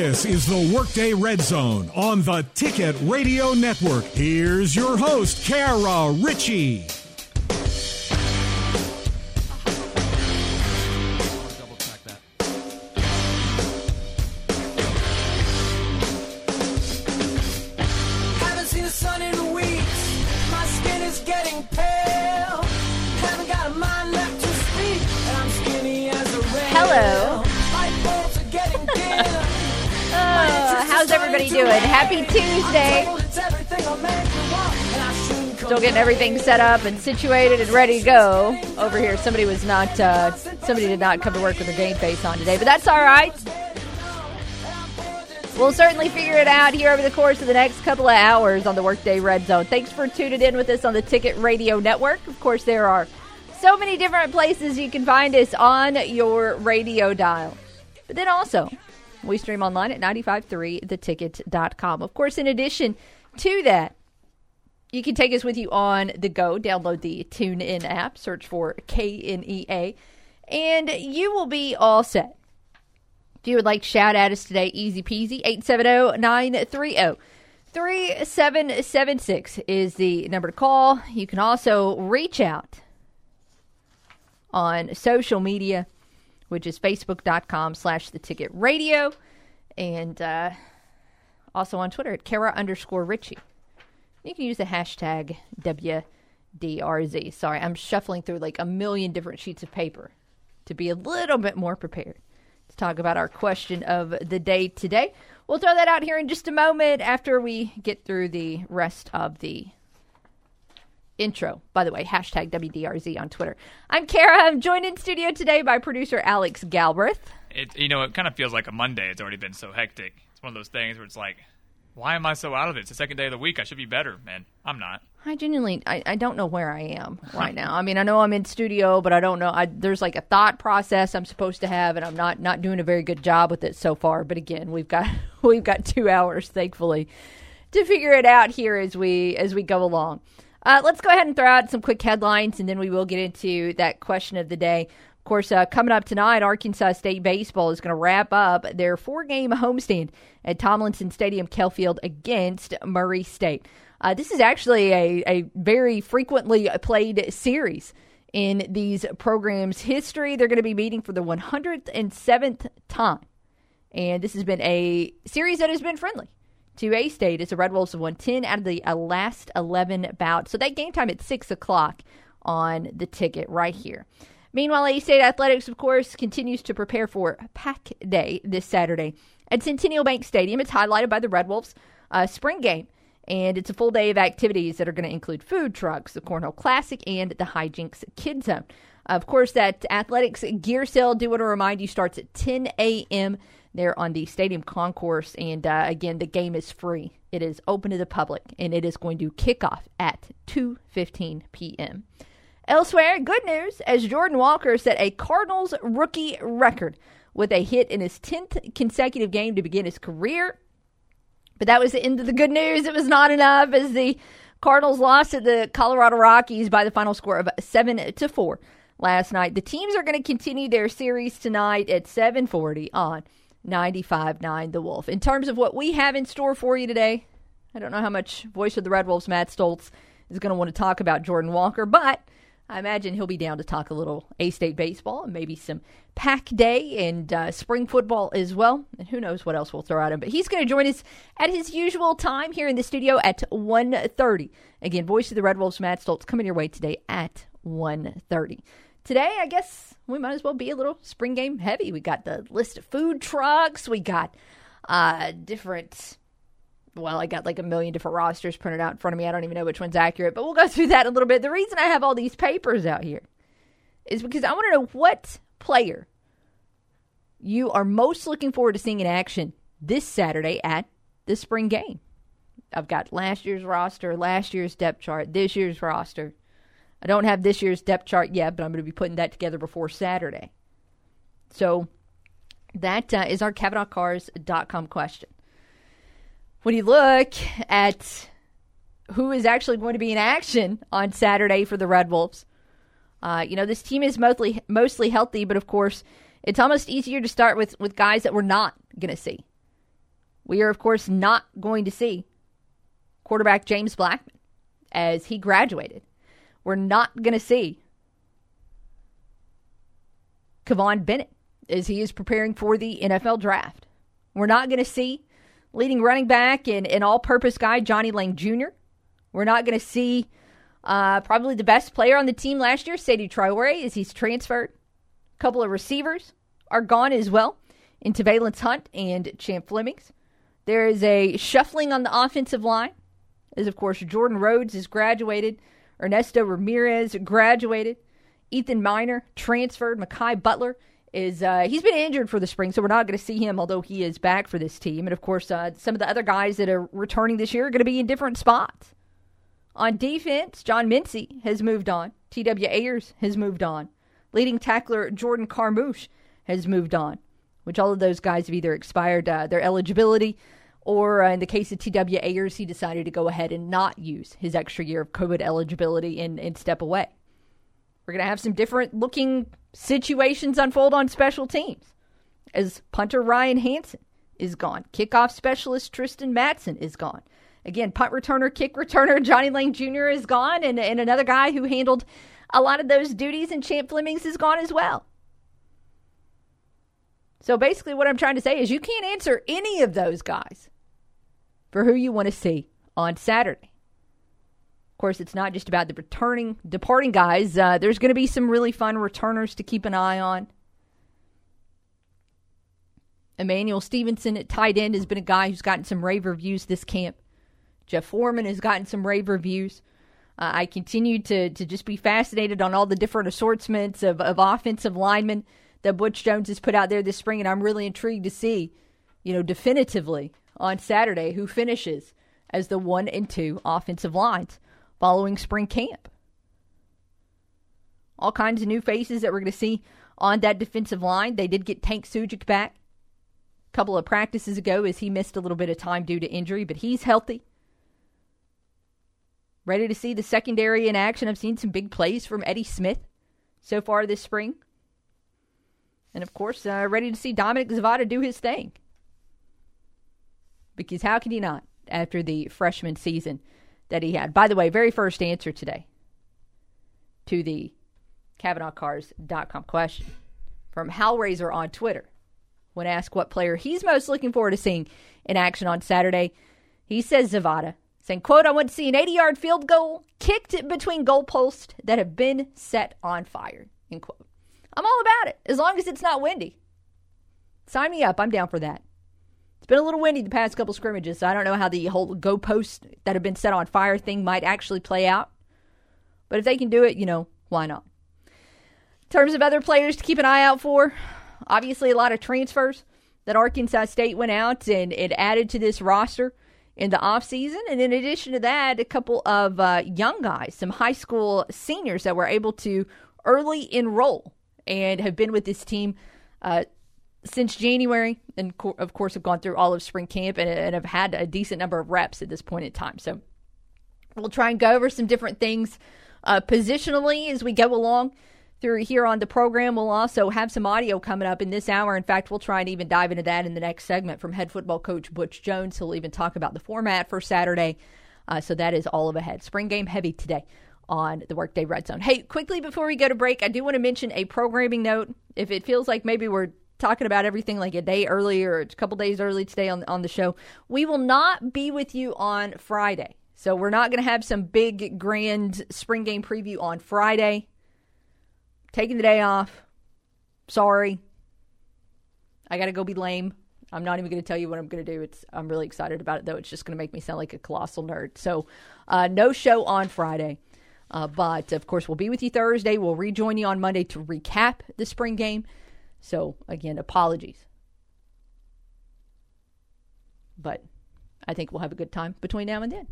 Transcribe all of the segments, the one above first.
This is the Workday Red Zone on the Ticket Radio Network. Here's your host, Kara Richey. Everything set up and situated and ready to go. Over here, somebody was not, uh, somebody did not come to work with their game face on today, but that's all right. We'll certainly figure it out here over the course of the next couple of hours on the Workday Red Zone. Thanks for tuning in with us on the Ticket Radio Network. Of course, there are so many different places you can find us on your radio dial. But then also, we stream online at 953theticket.com. Of course, in addition to that, you can take us with you on the go. Download the TuneIn app, search for KNEA, and you will be all set. If you would like to shout at us today, easy peasy, 870-930. 3776 is the number to call. You can also reach out on social media, which is facebook.com slash the ticket radio, and uh, also on Twitter at Kara underscore Richey. You can use the hashtag WDRZ. Sorry, I'm shuffling through like a million different sheets of paper to be a little bit more prepared to talk about our question of the day today. We'll throw that out here in just a moment after we get through the rest of the intro. By the way, hashtag WDRZ on Twitter. I'm Kara. I'm joined in studio today by producer Alex Galbraith. it you know it kind of feels like a Monday. It's already been so hectic. It's one of those things where it's like, why am I so out of it? It's the second day of the week. I should be better, man. I'm not. I genuinely, I, I don't know where I am right now. I mean, I know I'm in studio, but I don't know. I, there's like a thought process I'm supposed to have, and I'm not not doing a very good job with it so far. But again, we've got we've got two hours, thankfully, to figure it out here as we as we go along. Uh, let's go ahead and throw out some quick headlines, and then we will get into that question of the day. Course, uh, coming up tonight, Arkansas State baseball is going to wrap up their four-game homestand at Tomlinson Stadium, Kell Field, against Murray State. Uh, this is actually a, a very frequently played series in these programs' history. They're going to be meeting for the 107th time. And this has been a series that has been friendly to A State as the Red Wolves have won 10 out of the uh, last 11 bouts. So that game time at 6 o'clock on the ticket right here. Meanwhile, A State Athletics, of course, continues to prepare for Pack Day this Saturday at Centennial Bank Stadium. It's highlighted by the Red Wolves uh, spring game. And it's a full day of activities that are going to include food trucks, the Cornhole Classic, and the Hijinks Kid Zone. Of course, that athletics gear sale, do want to remind you, starts at 10 a.m. there on the stadium concourse. And uh, again, the game is free. It is open to the public, and it is going to kick off at 2.15 p.m. Elsewhere, good news as Jordan Walker set a Cardinals rookie record with a hit in his 10th consecutive game to begin his career. But that was the end of the good news. It was not enough as the Cardinals lost to the Colorado Rockies by the final score of 7 to 4 last night. The teams are going to continue their series tonight at 7:40 on 95.9 The Wolf. In terms of what we have in store for you today, I don't know how much voice of the Red Wolves Matt Stolz is going to want to talk about Jordan Walker, but I imagine he'll be down to talk a little A State baseball and maybe some pack day and uh, spring football as well. And who knows what else we'll throw at him. But he's going to join us at his usual time here in the studio at 1.30. Again, voice of the Red Wolves, Matt Stolz, coming your way today at 1.30. Today, I guess we might as well be a little spring game heavy. We got the list of food trucks. We got uh, different well, I got like a million different rosters printed out in front of me. I don't even know which one's accurate, but we'll go through that a little bit. The reason I have all these papers out here is because I want to know what player you are most looking forward to seeing in action this Saturday at the spring game. I've got last year's roster, last year's depth chart, this year's roster. I don't have this year's depth chart yet, but I'm going to be putting that together before Saturday. So that uh, is our CavenaughCars.com question when you look at who is actually going to be in action on Saturday for the Red Wolves, uh, you know, this team is mostly mostly healthy, but of course, it's almost easier to start with with guys that we're not going to see. We are, of course, not going to see quarterback James Blackman as he graduated. We're not going to see Kevon Bennett as he is preparing for the NFL draft. We're not going to see leading running back and, and all purpose guy Johnny Lang Jr. We're not going to see uh, probably the best player on the team last year, Sadie Traore, as he's transferred. A couple of receivers are gone as well into Valence Hunt and Champ Flemings. There is a shuffling on the offensive line, as of course Jordan Rhodes has graduated, Ernesto Ramirez graduated, Ethan Miner transferred, Makai Butler is uh, he's been injured for the spring, so we're not going to see him, although he is back for this team. And of course, uh, some of the other guys that are returning this year are going to be in different spots. On defense, John Mincy has moved on. T.W. Ayers has moved on. Leading tackler Jordan Carmouche has moved on, which all of those guys have either expired uh, their eligibility or uh, in the case of T.W. Ayers, he decided to go ahead and not use his extra year of COVID eligibility and, and step away. We're going to have some different looking situations unfold on special teams as punter Ryan Hansen is gone. Kickoff specialist Tristan Matson is gone. Again, punt returner, kick returner Johnny Lang Jr. is gone, and, and another guy who handled a lot of those duties in Champ Flemings is gone as well. So basically, what I'm trying to say is you can't answer any of those guys for who you want to see on Saturday. Course, it's not just about the returning, departing guys. Uh, there's going to be some really fun returners to keep an eye on. Emmanuel Stevenson at tight end has been a guy who's gotten some rave reviews this camp. Jeff Foreman has gotten some rave reviews. Uh, I continue to to just be fascinated on all the different assortments of, of offensive linemen that Butch Jones has put out there this spring, and I'm really intrigued to see, you know, definitively on Saturday who finishes as the one and two offensive lines following spring camp. All kinds of new faces that we're going to see on that defensive line. They did get Tank Sujic back a couple of practices ago as he missed a little bit of time due to injury, but he's healthy. Ready to see the secondary in action. I've seen some big plays from Eddie Smith so far this spring. And of course, uh, ready to see Dominic Zvada do his thing. Because how can he not after the freshman season that he had? By the way, very first answer today to the CavenaughCars.com question from Hal on Twitter. When asked what player he's most looking forward to seeing in action on Saturday, he says Zvada saying, quote, I want to see an 80 yard field goal kicked between goalposts that have been set on fire, end quote. I'm all about it, as long as it's not windy. Sign me up. I'm down for that. It's been a little windy the past couple scrimmages, so I don't know how the whole goalposts that have been set on fire thing might actually play out. But if they can do it, you know, why not? In terms of other players to keep an eye out for, obviously a lot of transfers that Arkansas State went out and it added to this roster in the offseason. And in addition to that, a couple of uh, young guys, some high school seniors that were able to early enroll and have been with this team uh, since January, and co- of course have gone through all of spring camp and, and have had a decent number of reps at this point in time. So we'll try and go over some different things uh, positionally as we go along through here on the program. We'll also have some audio coming up in this hour. In fact, we'll try and even dive into that in the next segment from head football coach Butch Jones. He'll even talk about the format for Saturday. Uh, so that is all of ahead. Spring game heavy today on the Workday Red Zone. Hey, quickly before we go to break, I do want to mention a programming note. If it feels like maybe we're talking about everything like a day early or a couple days early today on on the show, we will not be with you on Friday. So we're not going to have some big grand spring game preview on Friday. Taking the day off. Sorry. I got to go be lame. I'm not even going to tell you what I'm going to do. It's I'm really excited about it though. It's just going to make me sound like a colossal nerd. So, uh, no show on Friday. Uh, but of course, we'll be with you Thursday. We'll rejoin you on Monday to recap the spring game. So, again, apologies. But I think we'll have a good time between now and then.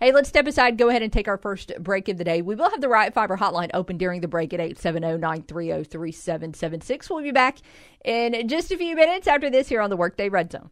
Hey, let's step aside, go ahead and take our first break of the day. We will have the Riot Fiber hotline open during the break at 870 930 3776. We'll be back in just a few minutes after this here on the Workday Red Zone.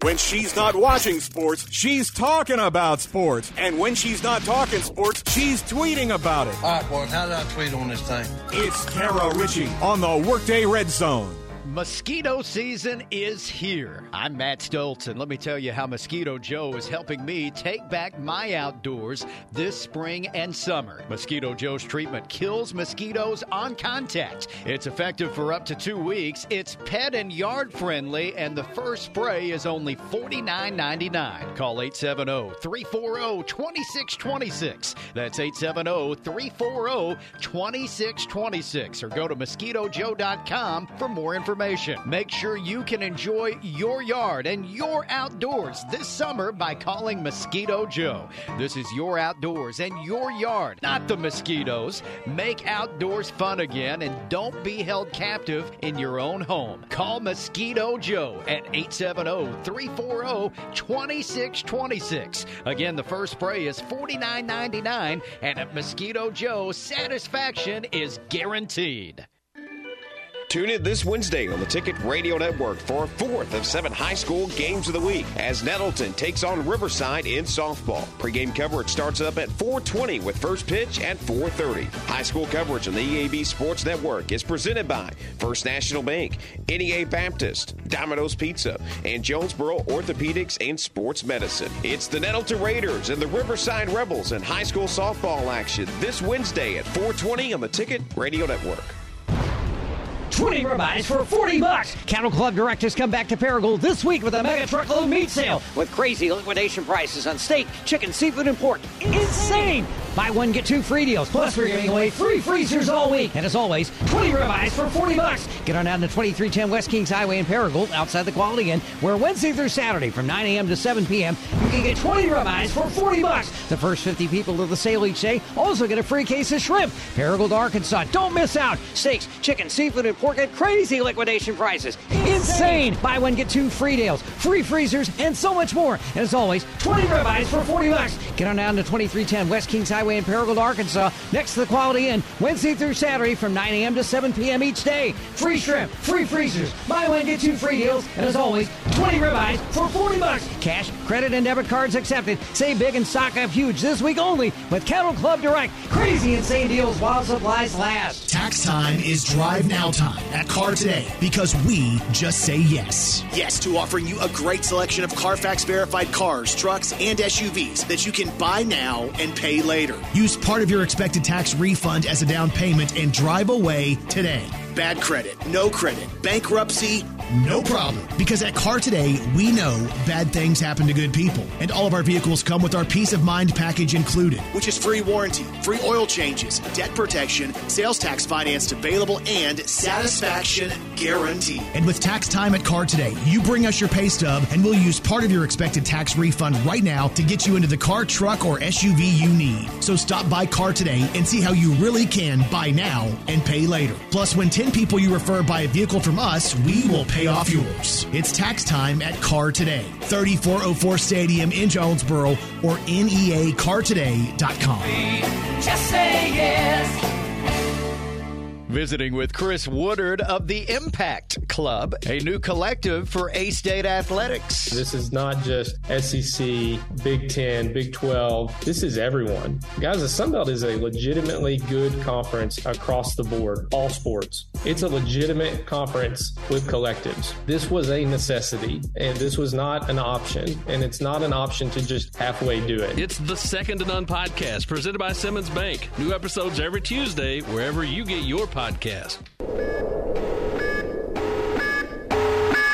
When she's not watching sports, She's talking about sports. and when she's not talking sports, She's tweeting about it. All right, boys, how did I tweet on this thing? It's Kara Richey on the Workday Red Zone. Mosquito season is here. I'm Matt Stolz, and let me tell you how Mosquito Joe is helping me take back my outdoors this spring and summer. Mosquito Joe's treatment kills mosquitoes on contact. It's effective for up to two weeks. It's pet and yard friendly, and the first spray is only $49.99. Call 870 340 2626. That's 870 340 2626, or go to mosquitojoe.com for more information. Make sure you can enjoy your yard and your outdoors this summer by calling Mosquito Joe. This is your outdoors and your yard, not the mosquitoes. Make outdoors fun again and don't be held captive in your own home. Call Mosquito Joe at 870 340 2626. Again, the first spray is $49.99, and at Mosquito Joe, satisfaction is guaranteed. Tune in this Wednesday on the Ticket Radio Network for a fourth of seven high school games of the week as Nettleton takes on Riverside in softball. Pre-game coverage starts up at 4:20 with first pitch at 4:30. High school coverage on the EAB Sports Network is presented by First National Bank, NEA Baptist, Domino's Pizza, and Jonesboro Orthopedics and Sports Medicine. It's the Nettleton Raiders and the Riverside Rebels in high school softball action this Wednesday at 4:20 on the Ticket Radio Network. 20 ribeyes for 40 bucks. Cattle Club directors come back to Paragould this week with a mega truckload meat sale with crazy liquidation prices on steak, chicken, seafood, and pork. Insane! Buy one, get two free deals. Plus, we're giving away free freezers all week. And as always, 20 ribeyes for 40 bucks. Get on down to 2310 West Kings Highway in Paragould outside the Quality Inn, where Wednesday through Saturday from 9 a.m. to 7 p.m. you can get 20 ribeyes for 40 bucks. The first 50 people to the sale each day also get a free case of shrimp. Paragould, Arkansas. Don't miss out. Steaks, chicken, seafood, and pork at crazy liquidation prices. Insane! Buy one, get two free deals, free freezers, and so much more. And as always, 20 ribeyes for 40 bucks. Get on down to 2310 West Kings Highway in Paragould, Arkansas, next to the Quality Inn, Wednesday through Saturday from 9 a.m. to 7 p.m. each day. Free shrimp, free freezers, buy one, get two free deals, and as always, 20 ribeyes for 40 bucks. Cash, credit, and debit cards accepted. Save big and stock up huge this week only with Cattle Club Direct. Crazy insane deals while supplies last. Tax time is drive now time at Car Today because we just say yes. Yes to offering you a great selection of Carfax verified cars, trucks, and SUVs that you can buy now and pay later. Use part of your expected tax refund as a down payment and drive away today. Bad credit, no credit, bankruptcy, no problem. Because at Car Today, we know bad things happen to good people. And all of our vehicles come with our peace of mind package included, which is free warranty, free oil changes, debt protection, sales tax financed available, and satisfaction guarantee. And with tax time at Car Today, you bring us your pay stub and we'll use part of your expected tax refund right now to get you into the car, truck, or SUV you need. So stop by Car Today and see how you really can buy now and pay later. Plus, when 10 people you refer buy a vehicle from us, we will pay off yours. It's tax time at Car Today, 3404 Stadium in Jonesboro or neacartoday.com. Just say yes. Visiting with Chris Woodard of the Impact Club, a new collective for A State Athletics. This is not just SEC, Big 10, Big 12. This is everyone. Guys, the Sun Belt is a legitimately good conference across the board, all sports. It's a legitimate conference with collectives. This was a necessity, and this was not an option, and it's not an option to just halfway do it. It's the Second to None podcast presented by Simmons Bank. New episodes every Tuesday, wherever you get your podcast.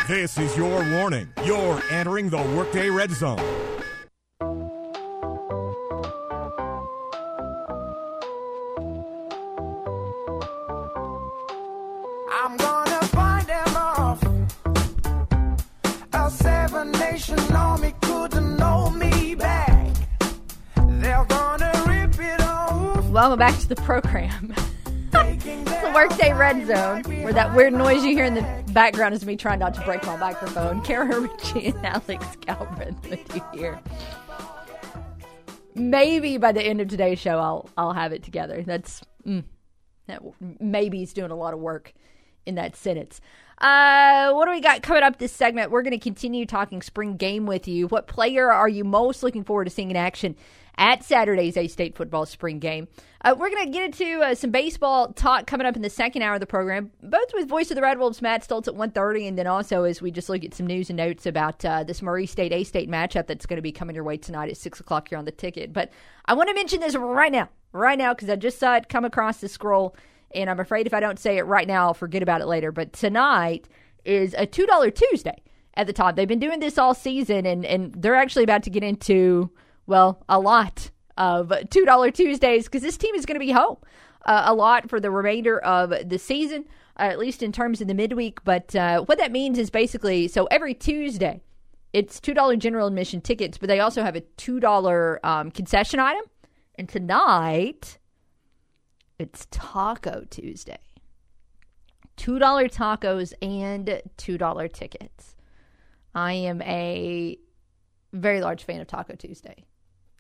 This is your warning. You're entering the Workday Red Zone. I'm gonna find them off. A seven nation army couldn't hold me back. They're gonna rip it off. Welcome back to the program. It's the Workday Red Zone, where that weird noise you hear in the background is me trying not to break my microphone. Kara Richey and Alex Galbraith with you here. Maybe by the end of today's show, I'll I'll have it together. That's mm, that maybe he's doing a lot of work in that sentence. Uh, what do we got coming up this segment? We're going to continue talking spring game with you. What player are you most looking forward to seeing in action at Saturday's A State football spring game. Uh, we're going to get into uh, some baseball talk coming up in the second hour of the program, both with voice of the Red Wolves Matt Stolz at 1.30, and then also as we just look at some news and notes about uh, this Murray State A State matchup that's going to be coming your way tonight at 6 o'clock here on the ticket. But I want to mention this right now, right now, because I just saw it come across the scroll, and I'm afraid if I don't say it right now, I'll forget about it later. But tonight is a $2 Tuesday at the top. They've been doing this all season, and, and they're actually about to get into – well, a lot of $2 Tuesdays because this team is going to be home uh, a lot for the remainder of the season, uh, at least in terms of the midweek. But uh, what that means is basically so every Tuesday, it's $2 general admission tickets, but they also have a $2 um, concession item. And tonight, it's Taco Tuesday. $2 tacos and $2 tickets. I am a very large fan of Taco Tuesday.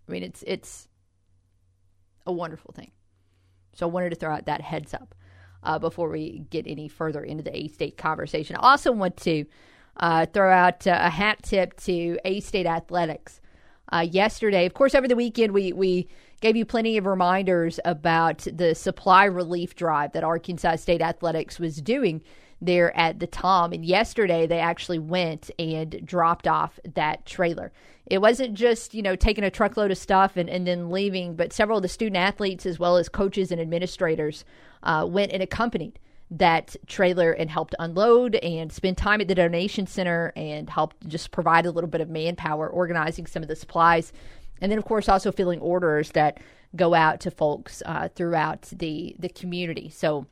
I mean, it's it's a wonderful thing. So I wanted to throw out that heads up uh, before we get any further into the A State conversation. I also want to uh, throw out uh, a hat tip to A State athletics. Uh, yesterday, of course, over the weekend we we gave you plenty of reminders about the supply relief drive that Arkansas State athletics was doing there at the Tom. And yesterday they actually went and dropped off that trailer. It wasn't just, you know, taking a truckload of stuff and, and then leaving, but several of the student athletes, as well as coaches and administrators, uh, went and accompanied that trailer and helped unload and spend time at the donation center and helped just provide a little bit of manpower organizing some of the supplies. And then, of course, also filling orders that go out to folks uh, throughout the, the community. So,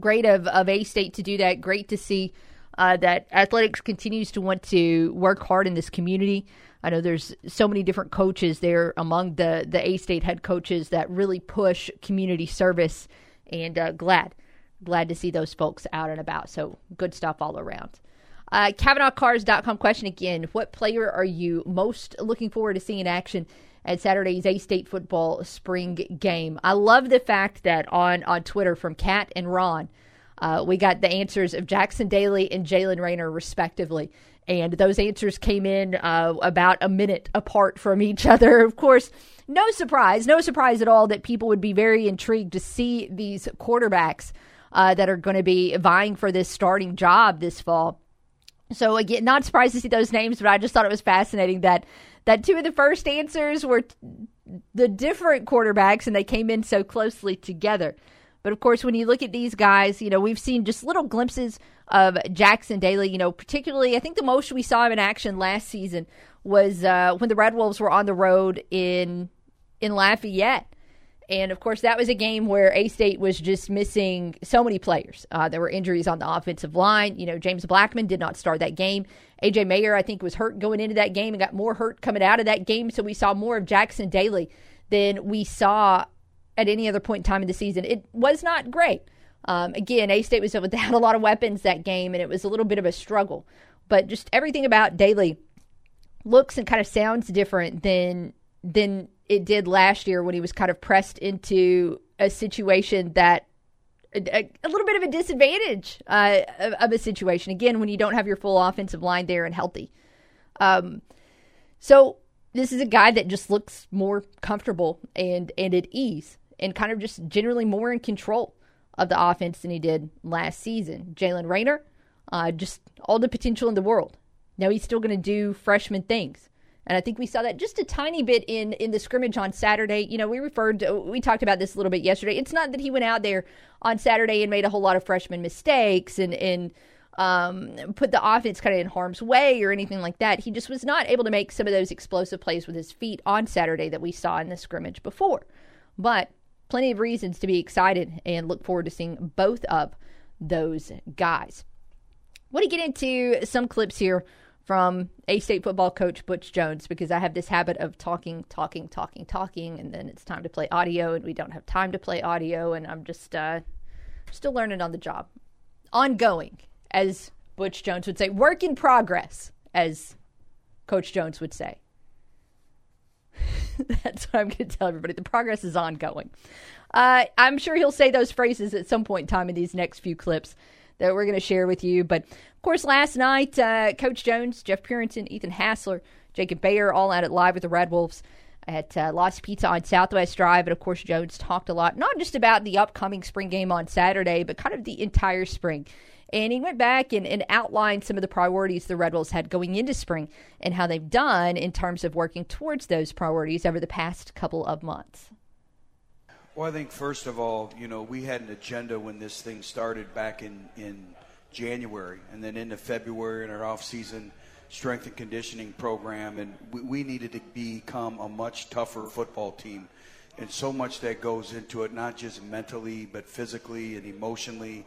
great of, of A State to do that. Great to see uh, that athletics continues to want to work hard in this community. I know there's so many different coaches there among the the A State head coaches that really push community service, and uh, glad glad to see those folks out and about. So good stuff all around. Uh, CavenaughCars.com question again: What player are you most looking forward to seeing in action at Saturday's A State football spring game? I love the fact that on on Twitter from Kat and Ron. Uh, we got the answers of Jackson Daly and Jaylen Raynor, respectively and those answers came in uh, about a minute apart from each other. Of course, no surprise, no surprise at all that people would be very intrigued to see these quarterbacks uh, that are going to be vying for this starting job this fall. So again, not surprised to see those names, but I just thought it was fascinating that that two of the first answers were t- the different quarterbacks, and they came in so closely together. But of course, when you look at these guys, you know, we've seen just little glimpses of Jackson Daly. You know, particularly, I think the most we saw him in action last season was uh, when the Red Wolves were on the road in in Lafayette. And of course, that was a game where A State was just missing so many players. Uh, there were injuries on the offensive line. You know, James Blackman did not start that game. AJ Mayer, I think, was hurt going into that game and got more hurt coming out of that game. So we saw more of Jackson Daly than we saw at any other point in time in the season. It was not great. Um, again, A State was without a lot of weapons that game, and it was a little bit of a struggle. But just everything about Daly looks and kind of sounds different than than it did last year when he was kind of pressed into a situation that a, a little bit of a disadvantage uh, of, a situation. Again, when you don't have your full offensive line there and healthy. Um, so this is a guy that just looks more comfortable and and at ease and kind of just generally more in control of the offense than he did last season. Jaylen Raynor, uh, just all the potential in the world. Now he's still going to do freshman things. And I think we saw that just a tiny bit in in the scrimmage on Saturday. You know, we referred to, we talked about this a little bit yesterday. It's not that he went out there on Saturday and made a whole lot of freshman mistakes and and um, put the offense kind of in harm's way or anything like that. He just was not able to make some of those explosive plays with his feet on Saturday that we saw in the scrimmage before. But plenty of reasons to be excited and look forward to seeing both of those guys. Want to get into some clips here from A State football coach Butch Jones because I have this habit of talking, talking, talking, talking, and then it's time to play audio, and we don't have time to play audio, and I'm just uh, still learning on the job. Ongoing, as Butch Jones would say, work in progress, as Coach Jones would say. That's what I'm going to tell everybody. The progress is ongoing. Uh, I'm sure he'll say those phrases at some point in time in these next few clips that we're going to share with you. But of course, last night, uh, Coach Jones, Jeff Purinton, Ethan Hassler, Jacob Bayer, all out at live with the Red Wolves. at uh, Lost Pizza on Southwest Drive. And of course, Jones talked a lot, not just about the upcoming spring game on Saturday, but kind of the entire spring. And he went back and, and outlined some of the priorities the Red Wolves had going into spring and how they've done in terms of working towards those priorities over the past couple of months. Well, I think first of all, you know, we had an agenda when this thing started back in, in January, and then into February in our off-season strength and conditioning program, and we, we needed to become a much tougher football team, and so much that goes into it, not just mentally, but physically and emotionally.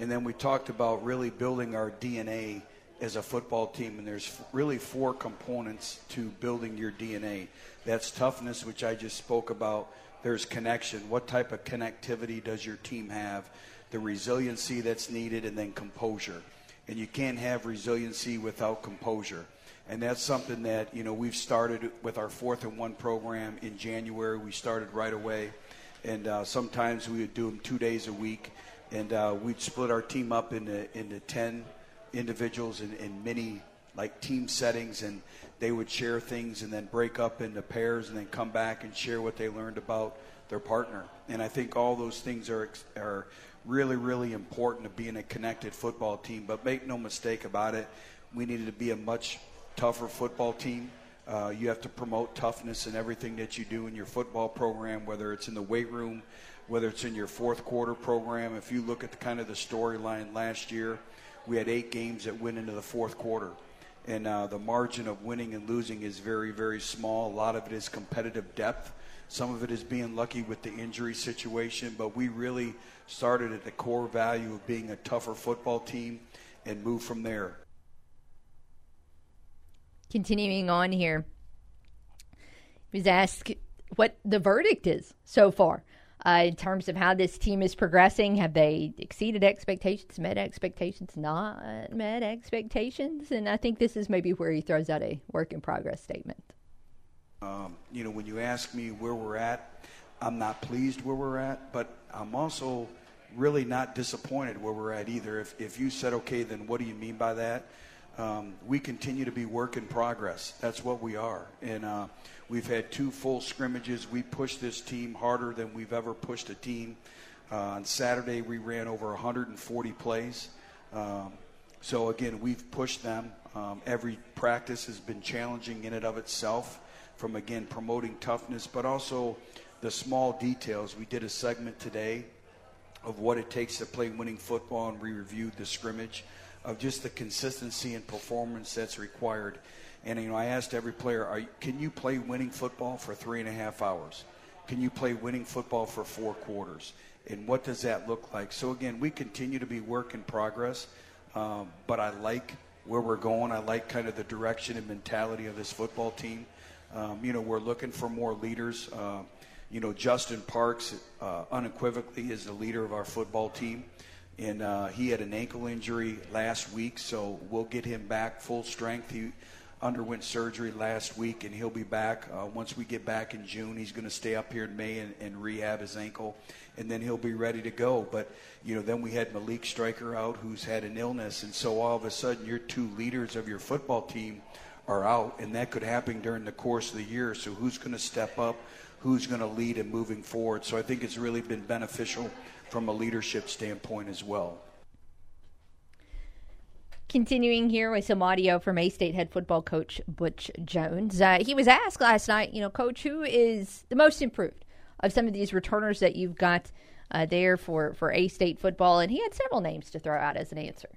And then we talked about really building our DNA as a football team, and there's really four components to building your DNA. That's toughness, which I just spoke about. There's connection. What type of connectivity does your team have? The resiliency that's needed, and then composure. And you can't have resiliency without composure. And that's something that, you know, we've started with our fourth and one program in January. We started right away. And uh, sometimes we would do them two days a week and uh, we'd split our team up into into ten individuals in, in many like team settings, and they would share things and then break up into pairs and then come back and share what they learned about their partner. And I think all those things are are really really important to being a connected football team. But make no mistake about it, we needed to be a much tougher football team. Uh, you have to promote toughness in everything that you do in your football program, whether it's in the weight room, whether it's in your fourth quarter program. If you look at the kind of the storyline last year, we had eight games that went into the fourth quarter. And uh, the margin of winning and losing is very, very small. A lot of it is competitive depth. Some of it is being lucky with the injury situation, but we really started at the core value of being a tougher football team and move from there. Continuing on here, he was asked what the verdict is so far uh, in terms of how this team is progressing. Have they exceeded expectations, met expectations, not met expectations? And I think this is maybe where he throws out a work in progress statement. Um, you know, when you ask me where we're at, I'm not pleased where we're at, but I'm also really not disappointed where we're at either. If, if you said, okay, then what do you mean by that? Um, we continue to be work in progress. That's what we are. And, uh, We've had two full scrimmages. We pushed this team harder than we've ever pushed a team. Uh, on Saturday, we ran over 140 plays. Um, so, again, we've pushed them. Um, every practice has been challenging in and of itself from, again, promoting toughness, but also the small details. We did a segment today of what it takes to play winning football, and we reviewed the scrimmage of just the consistency and performance that's required. And you know, I asked every player, "Can you play winning football for three and a half hours? Can you play winning football for four quarters? And what does that look like?" So again, we continue to be work in progress, um, but I like where we're going. I like kind of the direction and mentality of this football team. Um, you know, we're looking for more leaders. Uh, you know, Justin Parks uh, unequivocally is the leader of our football team. And uh, he had an ankle injury last week, so we'll get him back full strength. He underwent surgery last week, and he'll be back. Uh, once we get back in June, he's going to stay up here in May and, and, rehab his ankle, and then he'll be ready to go. But, you know, then we had Malik Striker out who's had an illness, and so all of a sudden your two leaders of your football team are out, and that could happen during the course of the year. So who's going to step up? Who's going to lead and moving forward? So I think it's really been beneficial from a leadership standpoint as well. Continuing here with some audio from A State head football coach Butch Jones. Uh, he was asked last night, you know, coach, who is the most improved of some of these returners that you've got uh, there for, for A State football? And he had several names to throw out as an answer.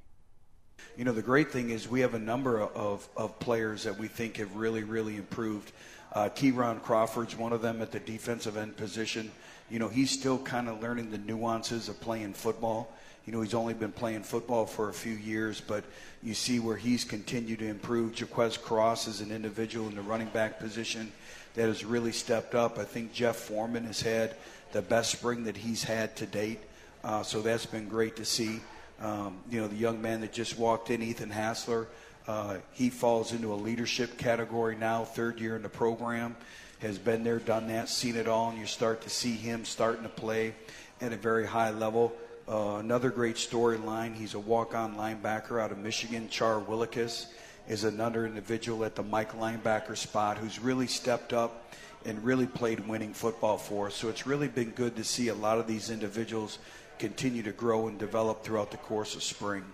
You know, the great thing is we have a number of, of players that we think have really, really improved. Uh, Keyron Crawford's one of them at the defensive end position. You know, he's still kind of learning the nuances of playing football. You know, he's only been playing football for a few years, but you see where he's continued to improve. Jaquez Cross is an individual in the running back position that has really stepped up. I think Jeff Foreman has had the best spring that he's had to date, uh, so that's been great to see. Um, you know, the young man that just walked in, Ethan Hassler, uh, he falls into a leadership category now, third year in the program, has been there, done that, seen it all, and you start to see him starting to play at a very high level. Uh, another great storyline. He's a walk-on linebacker out of Michigan. Char Willikus is another individual at the Mike linebacker spot who's really stepped up and really played winning football for us. So it's really been good to see a lot of these individuals continue to grow and develop throughout the course of spring.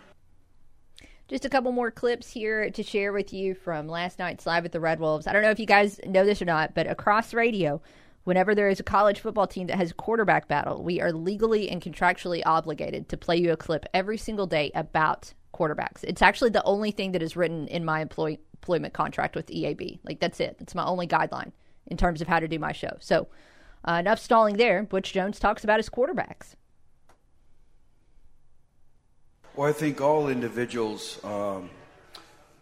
Just a couple more clips here to share with you from last night's live at the Red Wolves. I don't know if you guys know this or not, but across radio, whenever there is a college football team that has a quarterback battle, we are legally and contractually obligated to play you a clip every single day about quarterbacks. It's actually the only thing that is written in my employ- employment contract with EAB. Like that's it. It's my only guideline in terms of how to do my show. So uh, enough stalling there. Butch Jones talks about his quarterbacks. Well, I think all individuals um,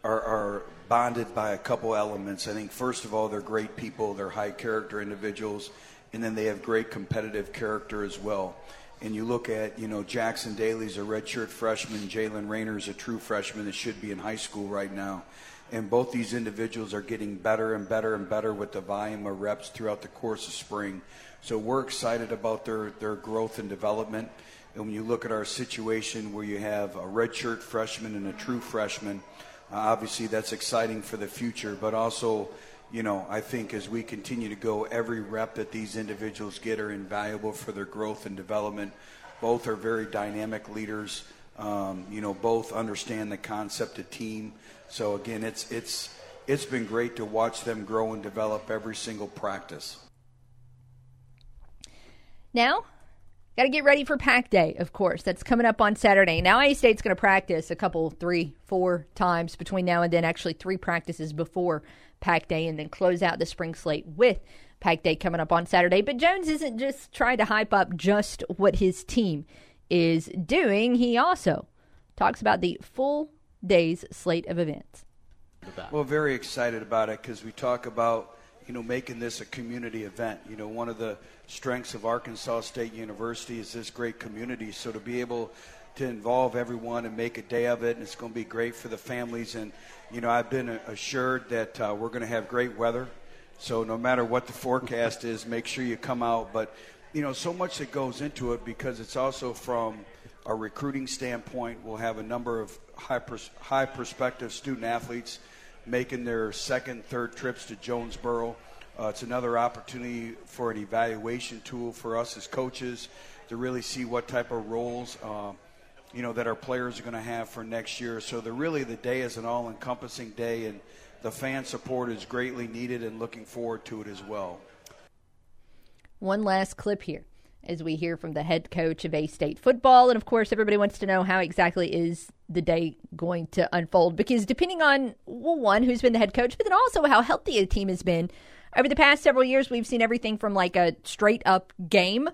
are, are bonded by a couple elements. I think, first of all, they're great people, they're high character individuals, and then they have great competitive character as well. And you look at, you know, Jackson Daly's a redshirt freshman, Jaylen Raynor's a true freshman that should be in high school right now. And both these individuals are getting better and better and better with the volume of reps throughout the course of spring. So we're excited about their, their growth and development. And when you look at our situation where you have a redshirt freshman and a true freshman, uh, obviously that's exciting for the future. But also, you know, I think as we continue to go, every rep that these individuals get are invaluable for their growth and development. Both are very dynamic leaders. Um, you know, both understand the concept of team. So again, it's it's it's been great to watch them grow and develop every single practice. Now, Got to get ready for Pack Day, of course. That's coming up on Saturday. Now, A State's going to practice a couple, three, four times between now and then. Actually, three practices before Pack Day, and then close out the spring slate with Pack Day coming up on Saturday. But Jones isn't just trying to hype up just what his team is doing. He also talks about the full day's slate of events. Well, very excited about it because we talk about you know making this a community event. You know, one of the strengths of Arkansas State University is this great community. So to be able to involve everyone and make a day of it, and it's going to be great for the families. And you know, I've been assured that uh, we're going to have great weather. So no matter what the forecast is, make sure you come out. But you know, so much that goes into it because it's also from a recruiting standpoint. We'll have a number of high pers- high prospective student athletes making their second, third trips to Jonesboro. Uh, it's another opportunity for an evaluation tool for us as coaches to really see what type of roles, uh, you know, that our players are going to have for next year. So the really the day is an all-encompassing day, and the fan support is greatly needed, and looking forward to it as well. One last clip here as we hear from the head coach of A State football. And of course, everybody wants to know how exactly is the day going to unfold because depending on, well, one, who's been the head coach, but then also how healthy a team has been. Over the past several years, we've seen everything from like a straight up game.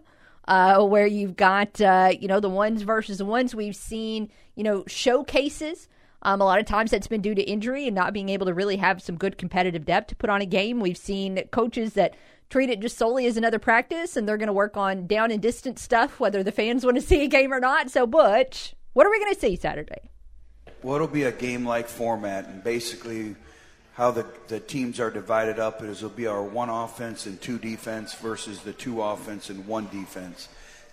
Uh, where you've got, uh, you know, the ones versus the ones. We've seen, you know, showcases. Um, a lot of times that's been due to injury and not being able to really have some good competitive depth to put on a game. We've seen coaches that treat it just solely as another practice and they're going to work on down and distance stuff, whether the fans want to see a game or not. So, Butch, what are we going to see Saturday? Well, it'll be a game like format, and basically, how the, the teams are divided up is it'll be our one offense and two defense versus the two offense and one defense.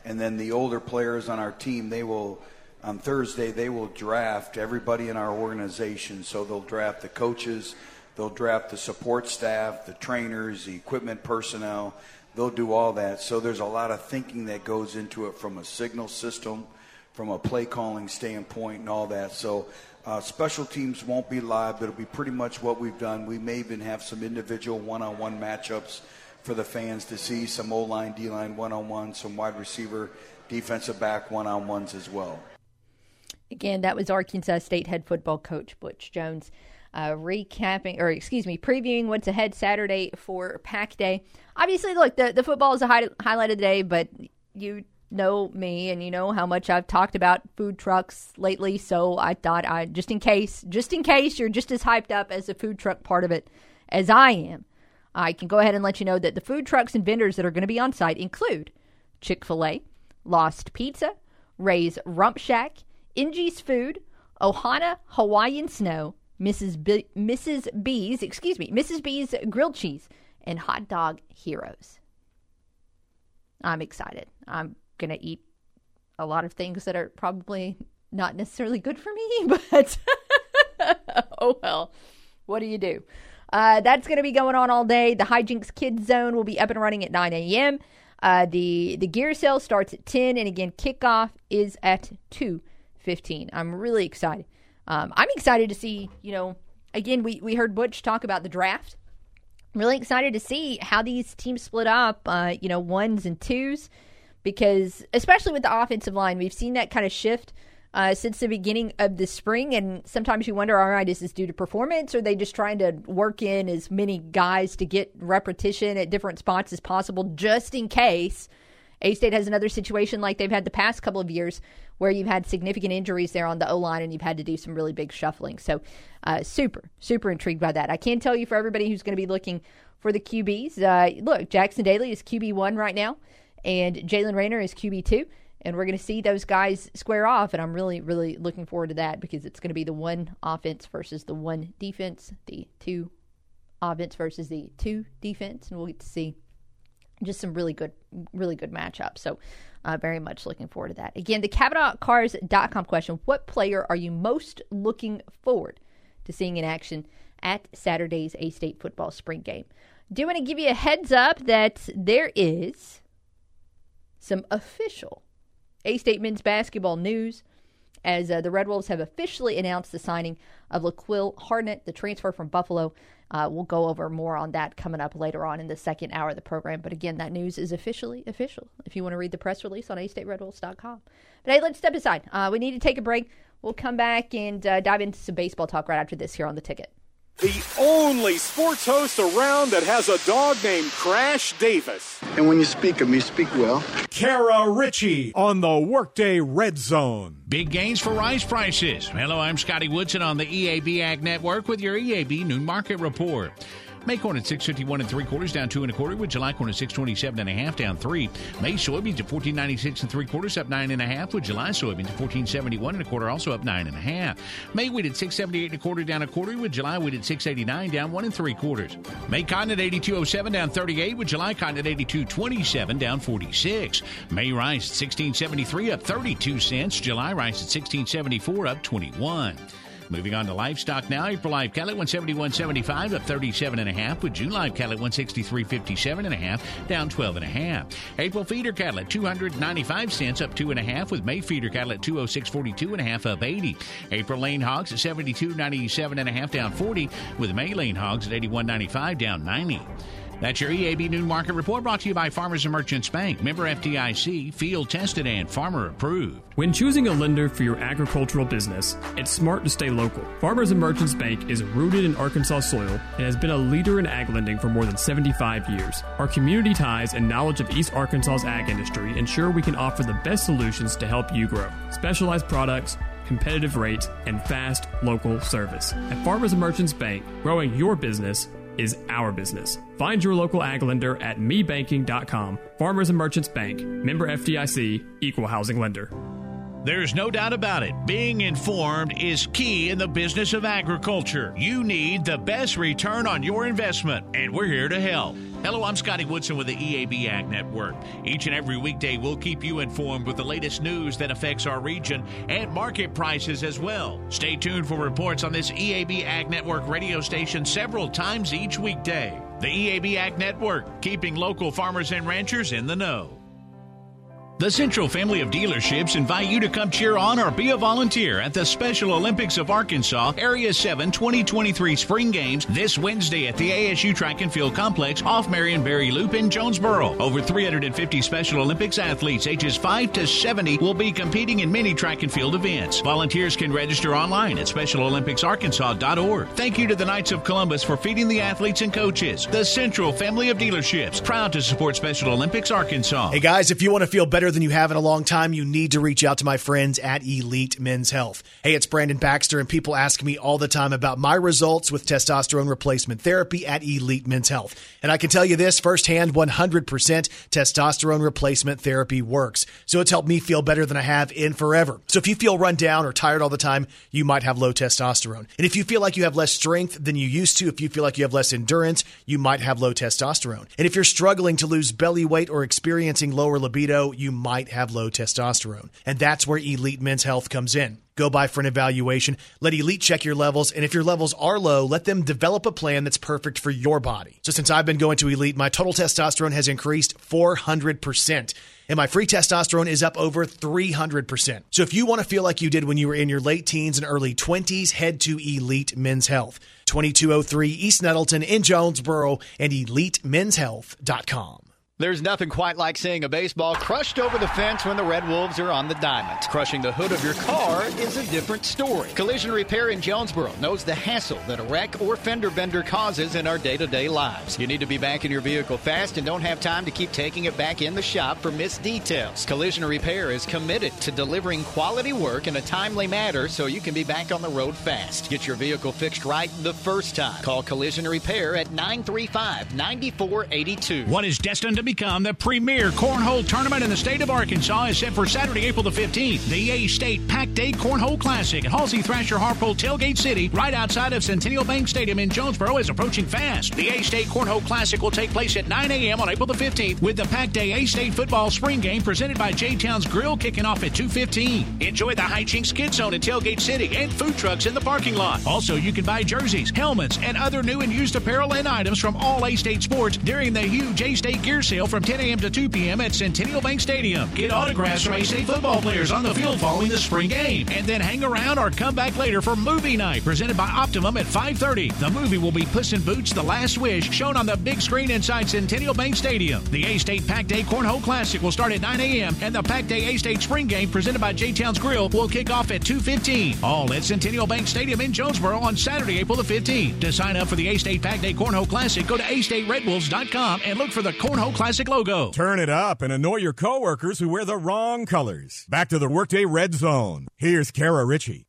And then the older players on our team, they will, on Thursday, they will draft everybody in our organization. So they'll draft the coaches, they'll draft the support staff, the trainers, the equipment personnel. They'll do all that. So there's a lot of thinking that goes into it from a signal system, from a play calling standpoint, and all that. So uh, special teams won't be live, but it'll be pretty much what we've done. We may even have some individual one-on-one matchups for the fans to see, some O-line, D-line one-on-one, some wide receiver, defensive back one-on-ones as well. Again, that was Arkansas State head football coach Butch Jones. Uh, recapping, or excuse me, previewing what's ahead Saturday for Pack Day. Obviously, look, the, the football is a high, highlight of the day, but you know me and you know how much I've talked about food trucks lately, so I thought I just in case, just in case you're just as hyped up as the food truck part of it as I am, I can go ahead and let you know that the food trucks and vendors that are going to be on site include Chick-fil-A, Lost Pizza, Ray's Rump Shack, Ingie's Food, Ohana Hawaiian Snow, Mrs. B- Mrs. B's, excuse me, Mrs. B's grilled cheese, and Hot Dog Heroes. I'm excited. I'm going to eat a lot of things that are probably not necessarily good for me, but oh well, what do you do? Uh, that's going to be going on all day. The Hijinks Kids Zone will be up and running at 9 a.m. Uh, the the gear sale starts at 10, and again, kickoff is at 2:15. I'm really excited. Um, I'm excited to see. You know, again, we we heard Butch talk about the draft. I'm really excited to see how these teams split up. Uh, you know, ones and twos, because especially with the offensive line, we've seen that kind of shift uh, since the beginning of the spring. And sometimes you wonder, all right, is this due to performance? Or are they just trying to work in as many guys to get repetition at different spots as possible, just in case A State has another situation like they've had the past couple of years where you've had significant injuries there on the O line and you've had to do some really big shuffling. So, uh, super, super intrigued by that. I can tell you for everybody who's going to be looking for the QBs, uh, look, Jackson Daly is QB1 right now, and Jaylen Raynor is QB2 and we're going to see those guys square off. And I'm really, really looking forward to that because it's going to be the one offense versus the one defense, the two offense versus the two defense, and we'll get to see just some really good, really good matchups. So, uh, very much looking forward to that. Again, the CavenaughCars.com question: What player are you most looking forward to seeing in action at Saturday's A State football spring game? Do want to give you a heads up that there is some official a State men's basketball news as uh, the Red Wolves have officially announced the signing of LaQuill Hardnett, the transfer from Buffalo. Uh, we'll go over more on that coming up later on in the second hour of the program. But again, that news is officially official. If you want to read the press release on astateredwolves.com. But hey, let's step aside. Uh, we need to take a break. We'll come back and uh, dive into some baseball talk right after this here on the ticket. The only sports host around that has a dog named Crash Davis. And when you speak of me, speak well. Kara Richey on the Workday Red Zone. Big gains for rice prices. Hello, I'm Scotty Woodson on the EAB Ag Network with your EAB Noon Market Report. May corn at 651 and three quarters, down two and a quarter. With July corn at 627 and a half, down three. May soybeans at 1496 and three quarters, up nine and a half. With July soybeans at 1471 and a quarter, also up nine and a half. May wheat at 678 and a quarter, down a quarter. With July wheat at 689, down one and three quarters. May cotton at 8207, down 38. With July cotton at 8227, down 46. May rice at 1673, up 32 cents. July rice at 1674, up 21. Moving on to livestock now. April live cattle at 171.75 up 37 and a half with June live cattle at 163.57 and a half down 12 and a half. April feeder cattle at 295 cents up two and a half with May feeder cattle at 206.42 and a half up 80. April lean hogs at 72.97 and a half down 40 with May lean hogs at 81.95 down 90. That's your EAB Noon Market Report brought to you by Farmers and Merchants Bank. Member FDIC, field tested and farmer approved. When choosing a lender for your agricultural business, it's smart to stay local. Farmers and Merchants Bank is rooted in Arkansas soil and has been a leader in ag lending for more than 75 years. Our community ties and knowledge of East Arkansas's ag industry ensure we can offer the best solutions to help you grow. Specialized products, competitive rates, and fast local service. At Farmers and Merchants Bank, growing your business is our business. Find your local ag lender at mebanking.com. Farmers and Merchants Bank, member FDIC, equal housing lender. There's no doubt about it. Being informed is key in the business of agriculture. You need the best return on your investment, and we're here to help. Hello, I'm Scotty Woodson with the EAB Ag Network. Each and every weekday, we'll keep you informed with the latest news that affects our region and market prices as well. Stay tuned for reports on this EAB Ag Network radio station several times each weekday. The EAB Ag Network, keeping local farmers and ranchers in the know. The Central family of dealerships invite you to come cheer on or be a volunteer at the Special Olympics of Arkansas Area 7 2023 Spring Games this Wednesday at the ASU Track and Field Complex off Marion Berry Loop in Jonesboro. Over 350 Special Olympics athletes ages 5 to 70 will be competing in many track and field events. Volunteers can register online at SpecialOlympicsArkansas.org. Thank you to the Knights of Columbus for feeding the athletes and coaches. The Central family of dealerships, proud to support Special Olympics Arkansas. Hey guys, if you want to feel better than you have in a long time, you need to reach out to my friends at Elite Men's Health. Hey, it's Brandon Baxter, and people ask me all the time about my results with testosterone replacement therapy at Elite Men's Health. And I can tell you this firsthand 100% testosterone replacement therapy works. So it's helped me feel better than I have in forever. So if you feel run down or tired all the time, you might have low testosterone. And if you feel like you have less strength than you used to, if you feel like you have less endurance, you might have low testosterone. And if you're struggling to lose belly weight or experiencing lower libido, you might have low testosterone. And that's where Elite Men's Health comes in. Go by for an evaluation, let Elite check your levels, and if your levels are low, let them develop a plan that's perfect for your body. So since I've been going to Elite, my total testosterone has increased 400%. And my free testosterone is up over 300%. So if you want to feel like you did when you were in your late teens and early 20s, head to Elite Men's Health. 2203 East Nettleton in Jonesboro and EliteMen'sHealth.com. There's nothing quite like seeing a baseball crushed over the fence when the Red Wolves are on the diamond. Crushing the hood of your car is a different story. Collision Repair in Jonesboro knows the hassle that a wreck or fender bender causes in our day to day lives. You need to be back in your vehicle fast and don't have time to keep taking it back in the shop for missed details. Collision Repair is committed to delivering quality work in a timely manner so you can be back on the road fast. Get your vehicle fixed right the first time. Call Collision Repair at 935 9482. What is destined to become the premier cornhole tournament in the state of Arkansas is set for Saturday, April the 15th. The A State Pack Day Cornhole Classic at Halsey Thrasher Harpole Tailgate City, right outside of Centennial Bank Stadium in Jonesboro, is approaching fast. The A State Cornhole Classic will take place at 9 a.m. on April the 15th with the Pack Day A State Football Spring Game presented by J Town's Grill kicking off at 2.15. Enjoy the Hijinks Kid Zone at Tailgate City and food trucks in the parking lot. Also, you can buy jerseys, helmets, and other new and used apparel and items from all A State sports during the huge A State gear from 10 a.m. to 2 p.m. at Centennial Bank Stadium. Get autographs from A-State football players on the field following the spring game. And then hang around or come back later for movie night presented by Optimum at 5.30. The movie will be Puss in Boots The Last Wish shown on the big screen inside Centennial Bank Stadium. The A-State Pack Day Cornhole Classic will start at 9 a.m. and the Pack Day A-State Spring Game presented by J-Town's Grill will kick off at 2.15. All at Centennial Bank Stadium in Jonesboro on Saturday, April the 15th. To sign up for the A-State Pack Day Cornhole Classic, go to astateredwolves.com and look for the Cornhole Classic logo. Turn it up and annoy your coworkers who wear the wrong colors. Back to the Workday Red Zone. Here's Kara Richey.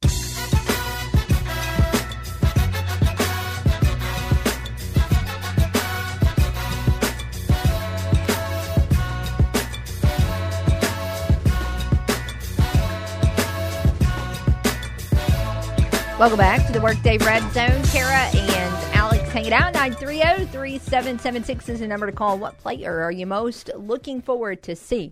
Welcome back to the Workday Red Zone. Hanging out. 930 3776 is the number to call. What player are you most looking forward to see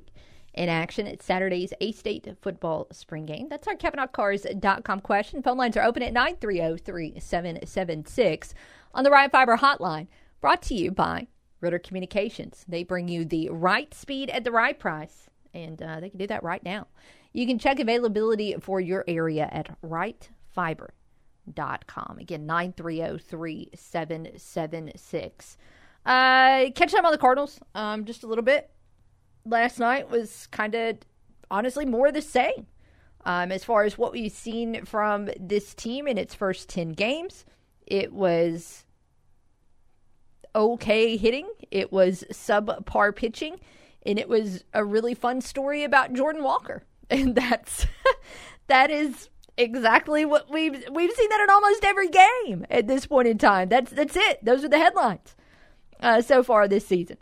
in action at Saturday's A State football spring game? That's our CavenaughCars.com question. Phone lines are open at 930 3776 on the Right Fiber hotline. Brought to you by Ritter Communications. They bring you the right speed at the right price, and uh, they can do that right now. You can check availability for your area at Right fiber.com. Again, 930-3776. Uh, catch up on the Cardinals um, just a little bit. Last night was kind of, honestly, more the same. Um, as far as what we've seen from this team in its first 10 games, it was okay hitting, it was subpar pitching, and it was a really fun story about Jordan Walker. And that's that is exactly what we've we've seen that in almost every game at this point in time. That's that's it. Those are the headlines uh, so far this season.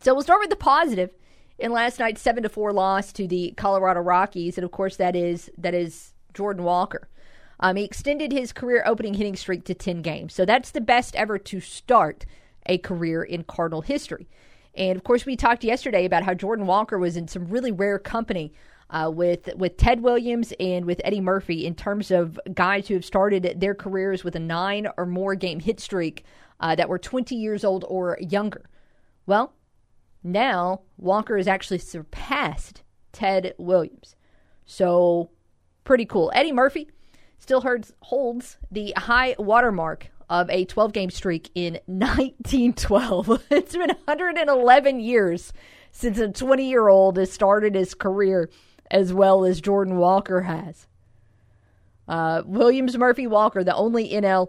So we'll start with the positive. In last night's seven to four loss to the Colorado Rockies, and of course that is that is Jordan Walker. Um, he extended his career opening hitting streak to ten games, so that's the best ever to start a career in Cardinal history. And of course, we talked yesterday about how Jordan Walker was in some really rare company uh, with with Ted Williams and with Eddie Murphy in terms of guys who have started their careers with a nine or more game hit streak uh, that were 20 years old or younger. Well, now Walker has actually surpassed Ted Williams. So pretty cool. Eddie Murphy still holds, holds the high watermark of a 12 game streak in 1912. it's been 111 years since a 20 year old has started his career as well as Jordan Walker has. Uh, Williams, Murphy, Walker, the only NL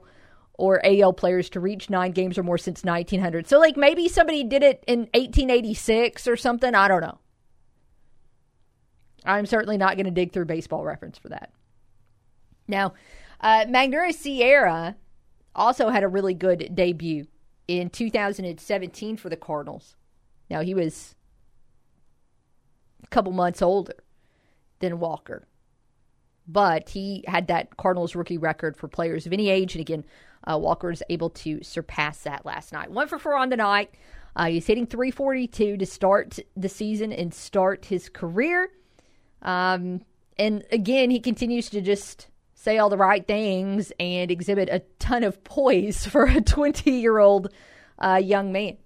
or AL players to reach nine games or more since 1900. So, like, maybe somebody did it in 1886 or something. I don't know. I'm certainly not going to dig through baseball reference for that. Now, uh, Magneuris Sierra also had a really good debut in 2017 for the Cardinals. Now, he was a couple months older than Walker. But he had that Cardinals rookie record for players of any age. And again, uh, Walker was able to surpass that last night. One for four on the night. Uh, he's hitting 342 to start the season and start his career. Um, and again, he continues to just say all the right things and exhibit a ton of poise for a 20 year old uh, young man.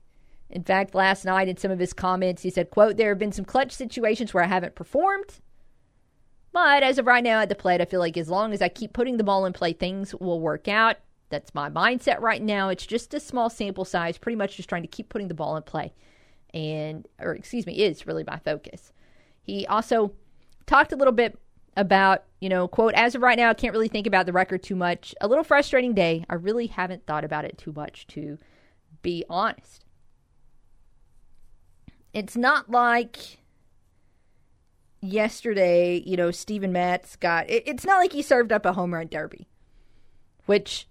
In fact, last night in some of his comments, he said, quote, there have been some clutch situations where I haven't performed. But as of right now at the plate, I feel like as long as I keep putting the ball in play, things will work out. That's my mindset right now. It's just a small sample size, pretty much just trying to keep putting the ball in play. And, or excuse me, is really my focus. He also talked a little bit about, you know, quote, as of right now, I can't really think about the record too much. A little frustrating day. I really haven't thought about it too much, to be honest. It's not like yesterday, you know, Steven Matz got, it, it's not like he served up a home run derby, which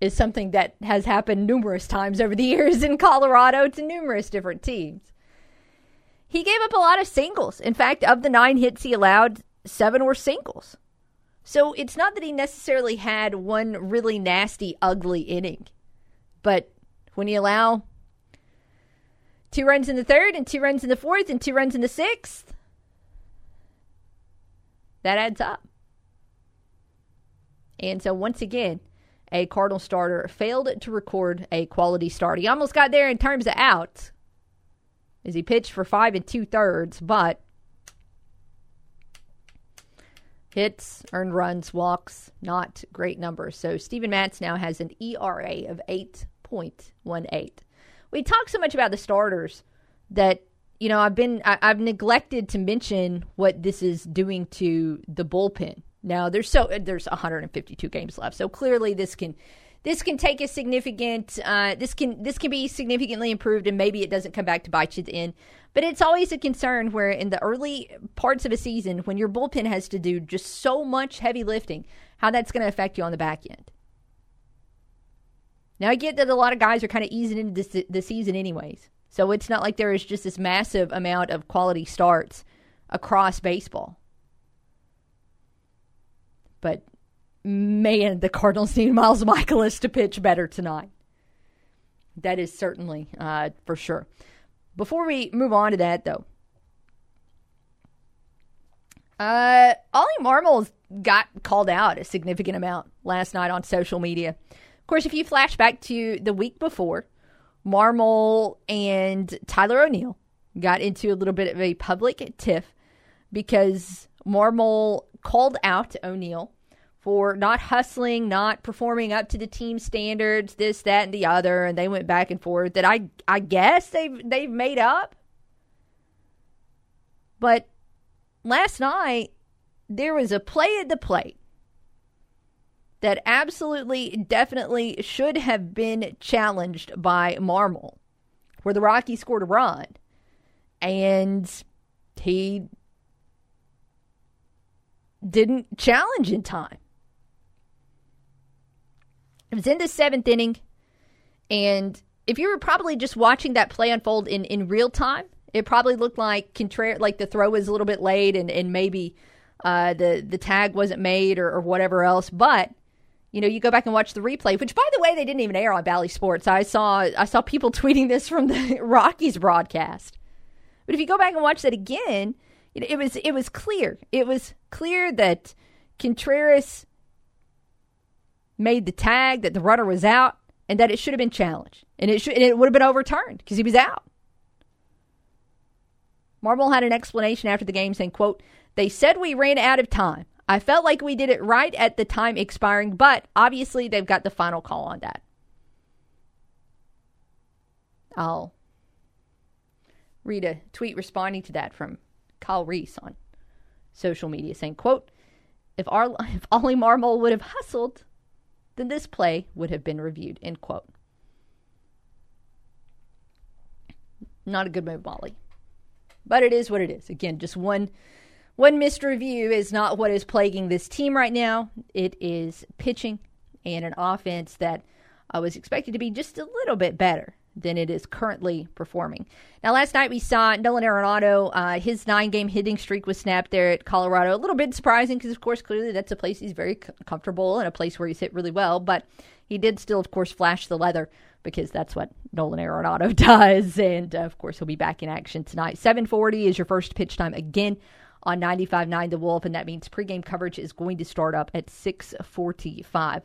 is something that has happened numerous times over the years in Colorado to numerous different teams. He gave up a lot of singles. In fact, of the nine hits he allowed, seven were singles. So it's not that he necessarily had one really nasty, ugly inning. But when you allow two runs in the third and two runs in the fourth and two runs in the sixth, that adds up. And so once again, a Cardinal starter failed to record a quality start. He almost got there in terms of outs as he pitched for five and two thirds, but hits, earned runs, walks, not great numbers. So Steven Matz now has an ERA of 8.18. We talk so much about the starters that you know I've been I, I've neglected to mention what this is doing to the bullpen. Now there's so there's 152 games left, so clearly this can this can take a significant uh, this can this can be significantly improved, and maybe it doesn't come back to bite you at the end. But it's always a concern where in the early parts of a season, when your bullpen has to do just so much heavy lifting, how that's going to affect you on the back end. Now I get that a lot of guys are kind of easing into this, the season anyways, so it's not like there is just this massive amount of quality starts across baseball. But man, the Cardinals need Miles Mikolas to pitch better tonight. That is certainly uh, for sure. Before we move on to that, though, uh, Oli Marmol's got called out a significant amount last night on social media. Of course, if you flash back to the week before, Marmol and Tyler O'Neill got into a little bit of a public tiff because Marmol called out O'Neill for not hustling, not performing up to the team standards, this, that, and the other, and they went back and forth. That I I guess they've they've made up. But last night there was a play at the plate that absolutely, definitely should have been challenged by Marmol, where the Rockies scored a run, and he didn't challenge in time. It was in the seventh inning, and if you were probably just watching that play unfold in, in real time, it probably looked like Contreras, like the throw was a little bit late, and and maybe uh, the the tag wasn't made or, or whatever else. But you know, you go back and watch the replay, which by the way, they didn't even air on Bally Sports. I saw I saw people tweeting this from the Rockies broadcast. But if you go back and watch that again, it, it was it was clear. It was clear that Contreras made the tag that the runner was out and that it should have been challenged and it should and it would have been overturned because he was out. Marmol had an explanation after the game saying, quote, they said we ran out of time. I felt like we did it right at the time expiring, but obviously they've got the final call on that. I'll read a tweet responding to that from Kyle Reese on social media saying, quote, if, Ar- if Oli Marmol would have hustled, then this play would have been reviewed. End quote. Not a good move, Molly. But it is what it is. Again, just one one missed review is not what is plaguing this team right now. It is pitching and an offense that uh, was expected to be just a little bit better than it is currently performing. Now, last night we saw Nolan Arenado. Uh, his nine-game hitting streak was snapped there at Colorado. A little bit surprising because, of course, clearly that's a place he's very comfortable and a place where he's hit really well. But he did still, of course, flash the leather because that's what Nolan Arenado does. And uh, of course, he'll be back in action tonight. 7:40 is your first pitch time again on 95.9 The Wolf, and that means pregame coverage is going to start up at 6:45.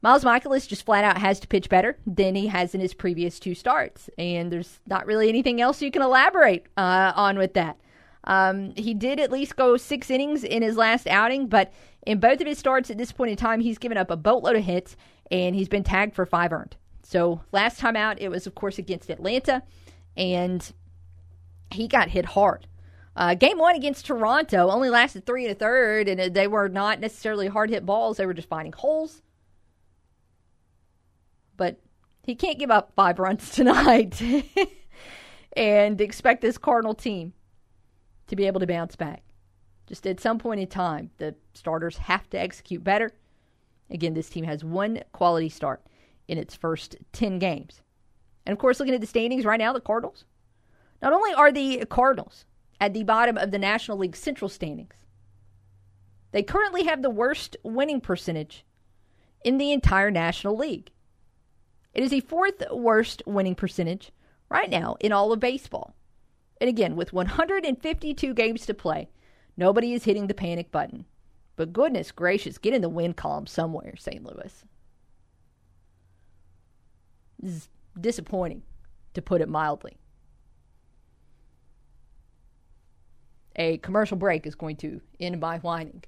Miles Mikolas just flat out has to pitch better than he has in his previous two starts, and there's not really anything else you can elaborate uh, on with that. Um, he did at least go six innings in his last outing, but in both of his starts at this point in time, he's given up a boatload of hits and he's been tagged for five earned. So last time out, it was, of course, against Atlanta, and he got hit hard. Uh, game one against Toronto only lasted three and a third, and they were not necessarily hard hit balls. They were just finding holes. But he can't give up five runs tonight and expect this Cardinal team to be able to bounce back. Just at some point in time, the starters have to execute better. Again, this team has one quality start in its first 10 games. And of course, looking at the standings right now, the Cardinals. Not only are the Cardinals at the bottom of the National League Central standings, they currently have the worst winning percentage in the entire National League. It is the fourth worst winning percentage right now in all of baseball. And again, with 152 games to play, nobody is hitting the panic button. But goodness gracious, get in the win column somewhere, St. Louis. This is disappointing, to put it mildly. A commercial break is going to end my whining.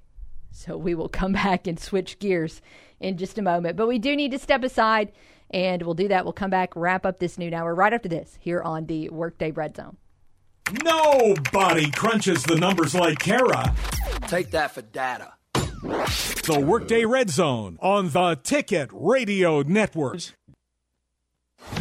So we will come back and switch gears in just a moment. But we do need to step aside, and we'll do that. We'll come back, wrap up this noon hour right after this here on the Workday Red Zone. Nobody crunches the numbers like Kara. Take that for data. The Workday Red Zone on the Ticket Radio Network.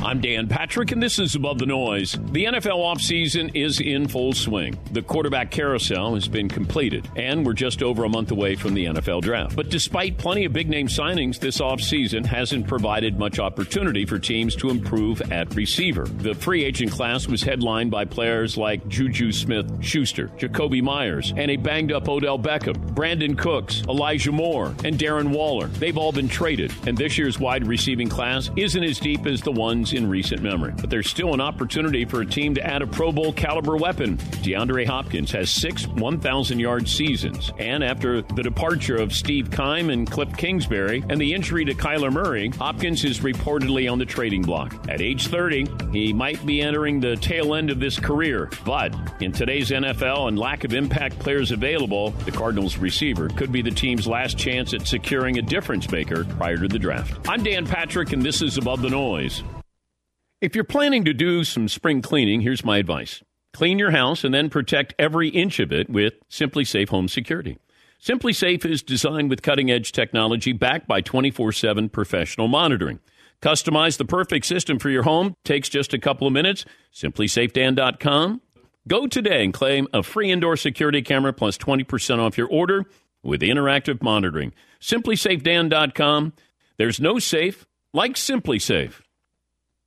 I'm Dan Patrick, and this is Above the Noise. The NFL offseason is in full swing. The quarterback carousel has been completed, and we're just over a month away from the NFL draft. But despite plenty of big name signings, this offseason hasn't provided much opportunity for teams to improve at receiver. The free agent class was headlined by players like Juju Smith Schuster, Jakobi Meyers, and a banged up Odell Beckham, Brandin Cooks, Elijah Moore, and Darren Waller. They've all been traded, and this year's wide receiving class isn't as deep as the one in recent memory. But there's still an opportunity for a team to add a Pro Bowl caliber weapon. DeAndre Hopkins has six 1,000 yard seasons. And after the departure of Steve Keim and Cliff Kingsbury and the injury to Kyler Murray, Hopkins is reportedly on the trading block. At age 30, he might be entering the tail end of this career. But in today's NFL and lack of impact players available, the Cardinals receiver could be the team's last chance at securing a difference maker prior to the draft. I'm Dan Patrick, and this is Above the Noise. If you're planning to do some spring cleaning, here's my advice. Clean your house and then protect every inch of it with SimpliSafe Home Security. SimpliSafe is designed with cutting edge technology backed by 24 7 professional monitoring. Customize the perfect system for your home. Takes just a couple of minutes. SimplySafeDan.com. Go today and claim a free indoor security camera plus 20% off your order with interactive monitoring. SimplySafeDan.com. There's no safe like SimpliSafe.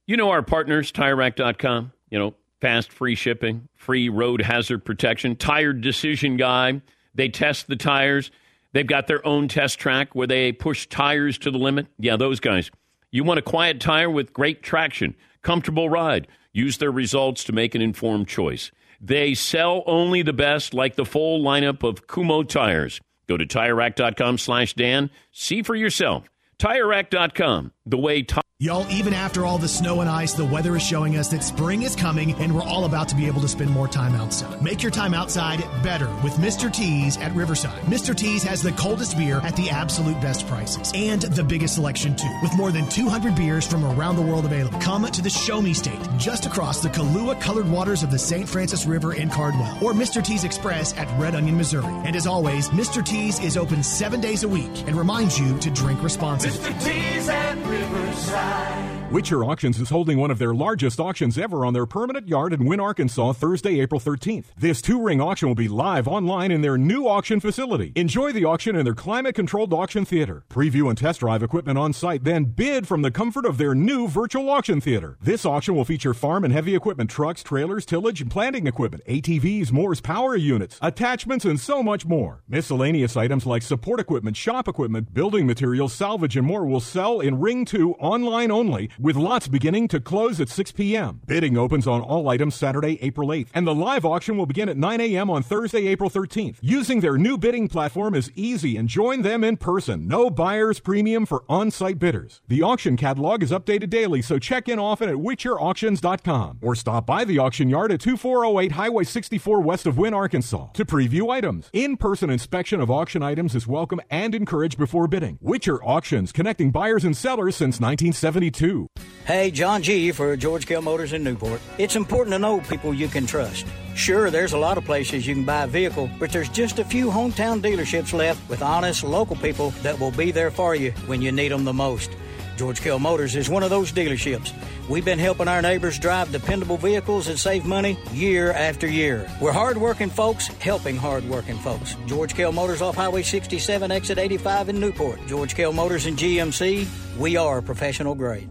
You know our partners, TireRack.com. You know, fast, free shipping, free road hazard protection, tire decision guy. They test the tires. They've got their own test track where they push tires to the limit. Yeah, those guys. You want a quiet tire with great traction, comfortable ride. Use their results to make an informed choice. They sell only the best, like the full lineup of Kumho tires. Go to TireRack.com slash Dan. See for yourself. TireRack.com, the way tires. Y'all, even after all the snow and ice, the weather is showing us that spring is coming and we're all about to be able to spend more time outside. Make your time outside better with Mr. T's at Riverside. Mr. T's has the coldest beer at the absolute best prices and the biggest selection too, with more than 200 beers from around the world available. Come to the Show Me State, just across the Kahlua colored waters of the St. Francis River in Cardwell, or Mr. T's Express at Red Onion, Missouri. And as always, Mr. T's is open seven days a week and reminds you to drink responsibly. Mr. T's at Riverside side. Witcher Auctions is holding one of their largest auctions ever on their permanent yard in Wynne, Arkansas, Thursday, April 13th. This two ring auction will be live online in their new auction facility. Enjoy the auction in their climate controlled auction theater. Preview and test drive equipment on site, then bid from the comfort of their new virtual auction theater. This auction will feature farm and heavy equipment trucks, trailers, tillage, and planting equipment, ATVs, Moore's power units, attachments, and so much more. Miscellaneous items like support equipment, shop equipment, building materials, salvage, and more will sell in Ring 2 online only with lots beginning to close at 6 p.m. Bidding opens on all items Saturday, April 8th, and the live auction will begin at 9 a.m. on Thursday, April 13th. Using their new bidding platform is easy and join them in person. No buyer's premium for on site bidders. The auction catalog is updated daily, so check in often at WitcherAuctions.com or stop by the auction yard at 2408 Highway 64 west of Wynne, Arkansas to preview items. In person inspection of auction items is welcome and encouraged before bidding. Witcher Auctions, connecting buyers and sellers since 1972. Hey, John G. for George Kell Motors in Newport. It's important to know people you can trust. Sure, there's a lot of places you can buy a vehicle, but there's just a few hometown dealerships left with honest local people that will be there for you when you need them the most. George Kell Motors is one of those dealerships. We've been helping our neighbors drive dependable vehicles and save money year after year. We're hardworking folks helping hardworking folks. George Kell Motors off Highway 67, exit 85 in Newport. George Kell Motors and GMC, we are professional grade.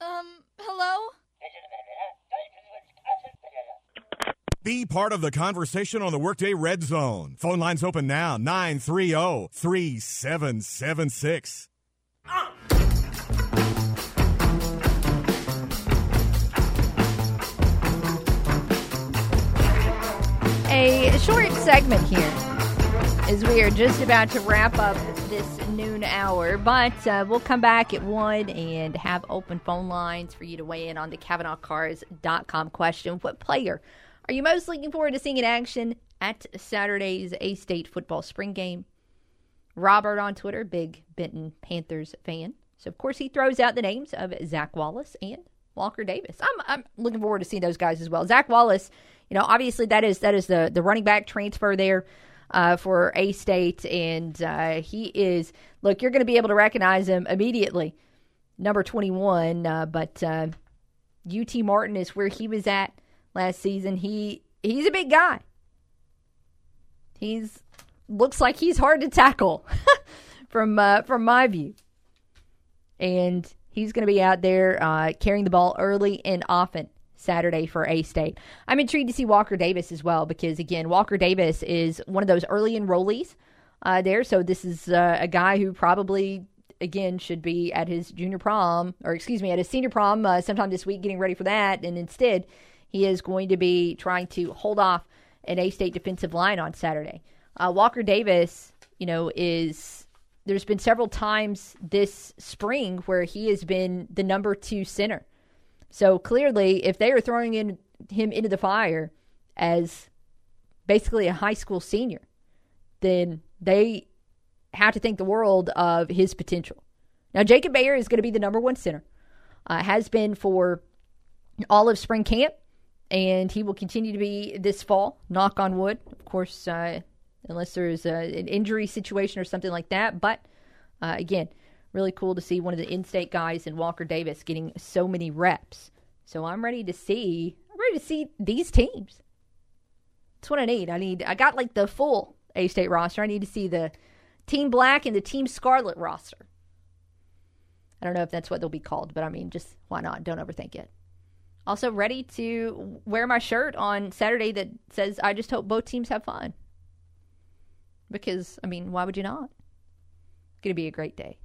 Um, hello? Be part of the conversation on the Workday Red Zone. Phone lines open now 930 3776. A short segment here as we are just about to wrap up this noon hour, but uh, we'll come back at 1 and have open phone lines for you to weigh in on the CavenaughCars.com question. What player are you most looking forward to seeing in action at Saturday's A State football spring game? Robert on Twitter, big Benton Panthers fan. So, of course, he throws out the names of Zach Wallace and Walker Davis. I'm, I'm looking forward to seeing those guys as well. Zach Wallace, you know, obviously that is that is the, the running back transfer there uh, for A State, and uh, he is look. You're going to be able to recognize him immediately, number 21. Uh, but UT Martin is where he was at last season. He he's a big guy. He's looks like he's hard to tackle from uh, from my view, and he's going to be out there uh, carrying the ball early and often Saturday for A State. I'm intrigued to see Walker Davis as well because again, Walker Davis is one of those early enrollees uh, there. So this is uh, a guy who probably again should be at his junior prom or excuse me at his senior prom uh, sometime this week, getting ready for that, and instead he is going to be trying to hold off an A State defensive line on Saturday. Uh, Walker Davis, you know, is there's been several times this spring where he has been the number two center. So clearly, if they are throwing in him into the fire as basically a high school senior, then they have to think the world of his potential. Now, Jacob Bayer is going to be the number one center, uh, has been for all of spring camp, and he will continue to be this fall. Knock on wood, of course, uh, unless there's a, an injury situation or something like that. But uh, again, really cool to see one of the in-state guys in Walker Davis getting so many reps. So I'm ready to see. I'm ready to see these teams. That's what I need. I need. I got like the full A State roster. I need to see the Team Black and the Team Scarlet roster. I don't know if that's what they'll be called, but I mean, just why not? Don't overthink it. Also, ready to wear my shirt on Saturday that says, I just hope both teams have fun. Because, I mean, why would you not? It's going to be a great day.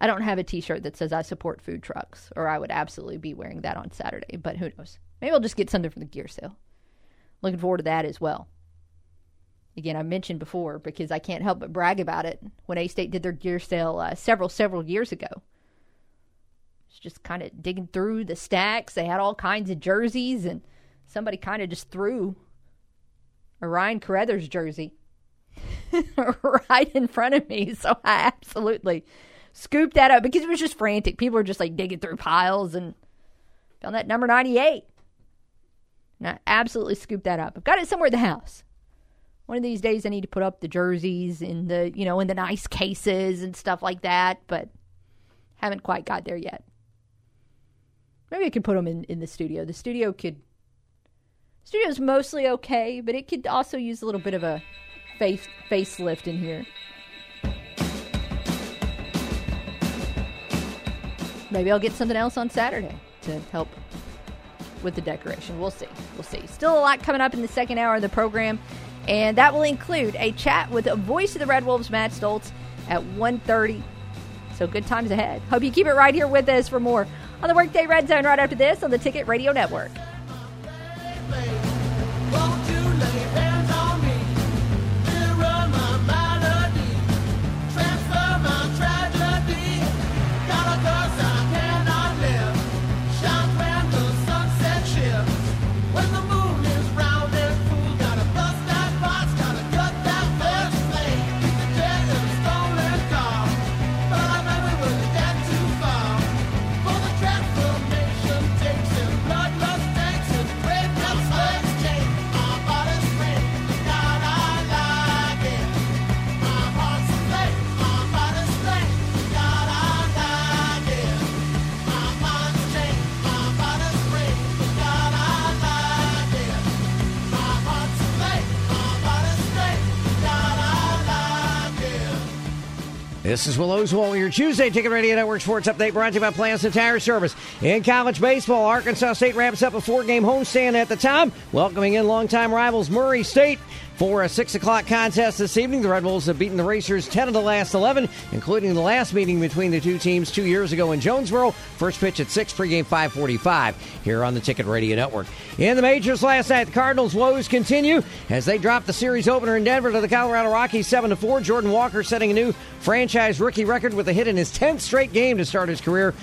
I don't have a t shirt that says I support food trucks, or I would absolutely be wearing that on Saturday, but who knows? Maybe I'll just get something from the gear sale. Looking forward to that as well. Again, I mentioned before because I can't help but brag about it when A State did their gear sale uh, several, several years ago. It's just kind of digging through the stacks. They had all kinds of jerseys, and somebody kind of just threw a Ryan Carrethers jersey right in front of me. So I absolutely scooped that up because it was just frantic. People were just like digging through piles and found that number 98. And I absolutely scooped that up. I've got it somewhere in the house. One of these days I need to put up the jerseys in the, you know, in the nice cases and stuff like that, but Haven't quite got there yet. Maybe I could put them in, in the studio. The studio could. Studio's mostly okay, but it could also use a little bit of a face facelift in here. Maybe I'll get something else on Saturday to help with the decoration. We'll see. We'll see. Still a lot coming up in the second hour of the program, and that will include a chat with a voice of the Red Wolves, Matt Stolz, at 1.30. So good times ahead. Hope you keep it right here with us for more on the Workday Red Zone right after this on the Ticket Radio Network. This is Will Oswald, your Tuesday Ticket Radio Network Sports Update brought to you by Plaza Tire Service. In college baseball, Arkansas State wraps up a four game homestand at the time, welcoming in longtime rivals Murray State. For a 6 o'clock contest this evening, the Red Wolves have beaten the Racers 10 of the last 11, including the last meeting between the two teams two years ago in Jonesboro. First pitch at 6, pregame 545 here on the Ticket Radio Network. In the majors last night, the Cardinals' woes continue as they drop the series opener in Denver to the Colorado Rockies 7 to 4. Jordan Walker setting a new franchise rookie record with a hit in his 10th straight game to start his career.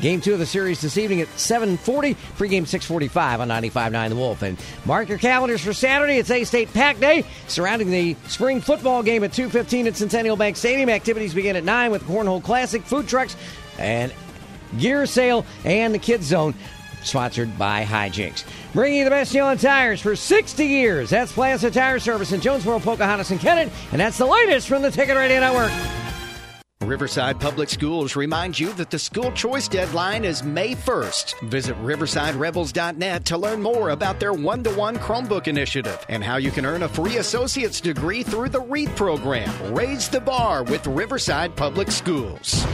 Game two of the series this evening at 7:40, pregame 6:45 on 95.9 The Wolf. And mark your calendars for Saturday. It's A State Pack Day, surrounding the spring football game at 2:15 at Centennial Bank Stadium. Activities begin at nine with Cornhole Classic, food trucks, and gear sale, and the Kids Zone. Sponsored by Hijinks. Bringing you the best deal on tires for 60 years. That's Plaza Tire Service in Jonesboro, Pocahontas, and Kennett. And that's the latest from the Ticket Radio Network. Riverside Public Schools reminds you that the school choice deadline is May 1st. Visit riversiderebels.net to learn more about their one to one Chromebook initiative and how you can earn a free associate's degree through the READ program. Raise the bar with Riverside Public Schools.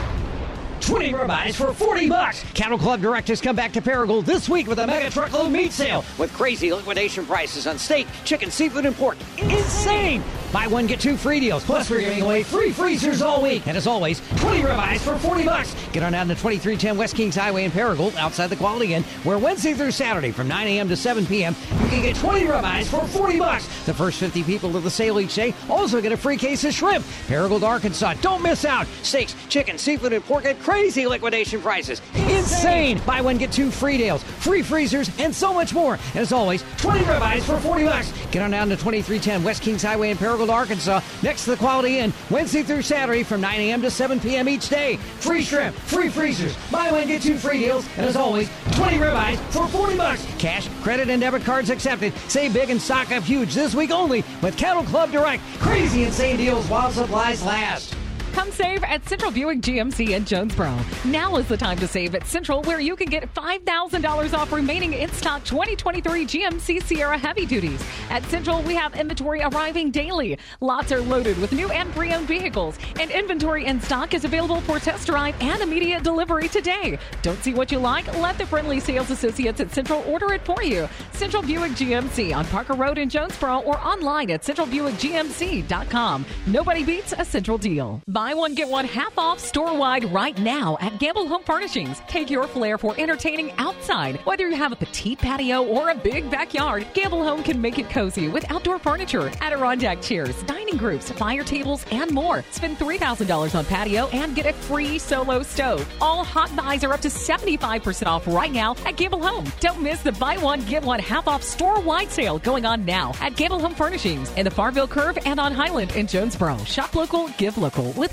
20 ribeyes for 40 bucks. Cattle Club directors come back to Paragould this week with a mega truckload meat sale with crazy liquidation prices on steak, chicken, seafood, and pork. Insane! Buy one, get two free deals. Plus, we're giving away free freezers all week. And as always, 20 ribeyes for 40 bucks. Get on down to 2310 West Kings Highway in Paragould, outside the Quality Inn, where Wednesday through Saturday from 9 a.m. to 7 p.m. you can get 20 ribeyes for 40 bucks. The first 50 people to the sale each day also get a free case of shrimp. Paragould, Arkansas. Don't miss out. Steaks, chicken, seafood, and pork at crazy liquidation prices. Insane! Buy one, get two free deals, free freezers, and so much more. And as always, 20 ribeyes for 40 bucks. Get on down to 2310 West Kings Highway in Paragould, Arkansas, next to the Quality Inn, Wednesday through Saturday from 9 a.m. to 7 p.m. each day. Free shrimp, free freezers, buy one, get two free deals, and as always, 20 ribeyes for 40 bucks. Cash, credit, and debit cards accepted. Save big and stock up huge this week only with Cattle Club Direct. Crazy insane deals while supplies last. Come save at Central Buick GMC in Jonesboro. Now is the time to save at Central, where you can get $5,000 off remaining in stock 2023 GMC Sierra heavy duties. At Central, we have inventory arriving daily. Lots are loaded with new and pre owned vehicles, and inventory in stock is available for test drive and immediate delivery today. Don't see what you like? Let the friendly sales associates at Central order it for you. Central Buick GMC on Parker Road in Jonesboro or online at centralbuickgmc.com. Nobody beats a Central deal. One, get one half off store wide right now at Gamble Home Furnishings. Take your flair for entertaining outside. Whether you have a petite patio or a big backyard, Gamble Home can make it cozy with outdoor furniture, Adirondack chairs, dining groups, fire tables, and more. Spend $3,000 on patio and get a free solo stove. All hot buys are up to 75% off right now at Gamble Home. Don't miss the buy one, get one half off store wide sale going on now at Gamble Home Furnishings in the Farville Curve and on Highland in Jonesboro. Shop local, give local with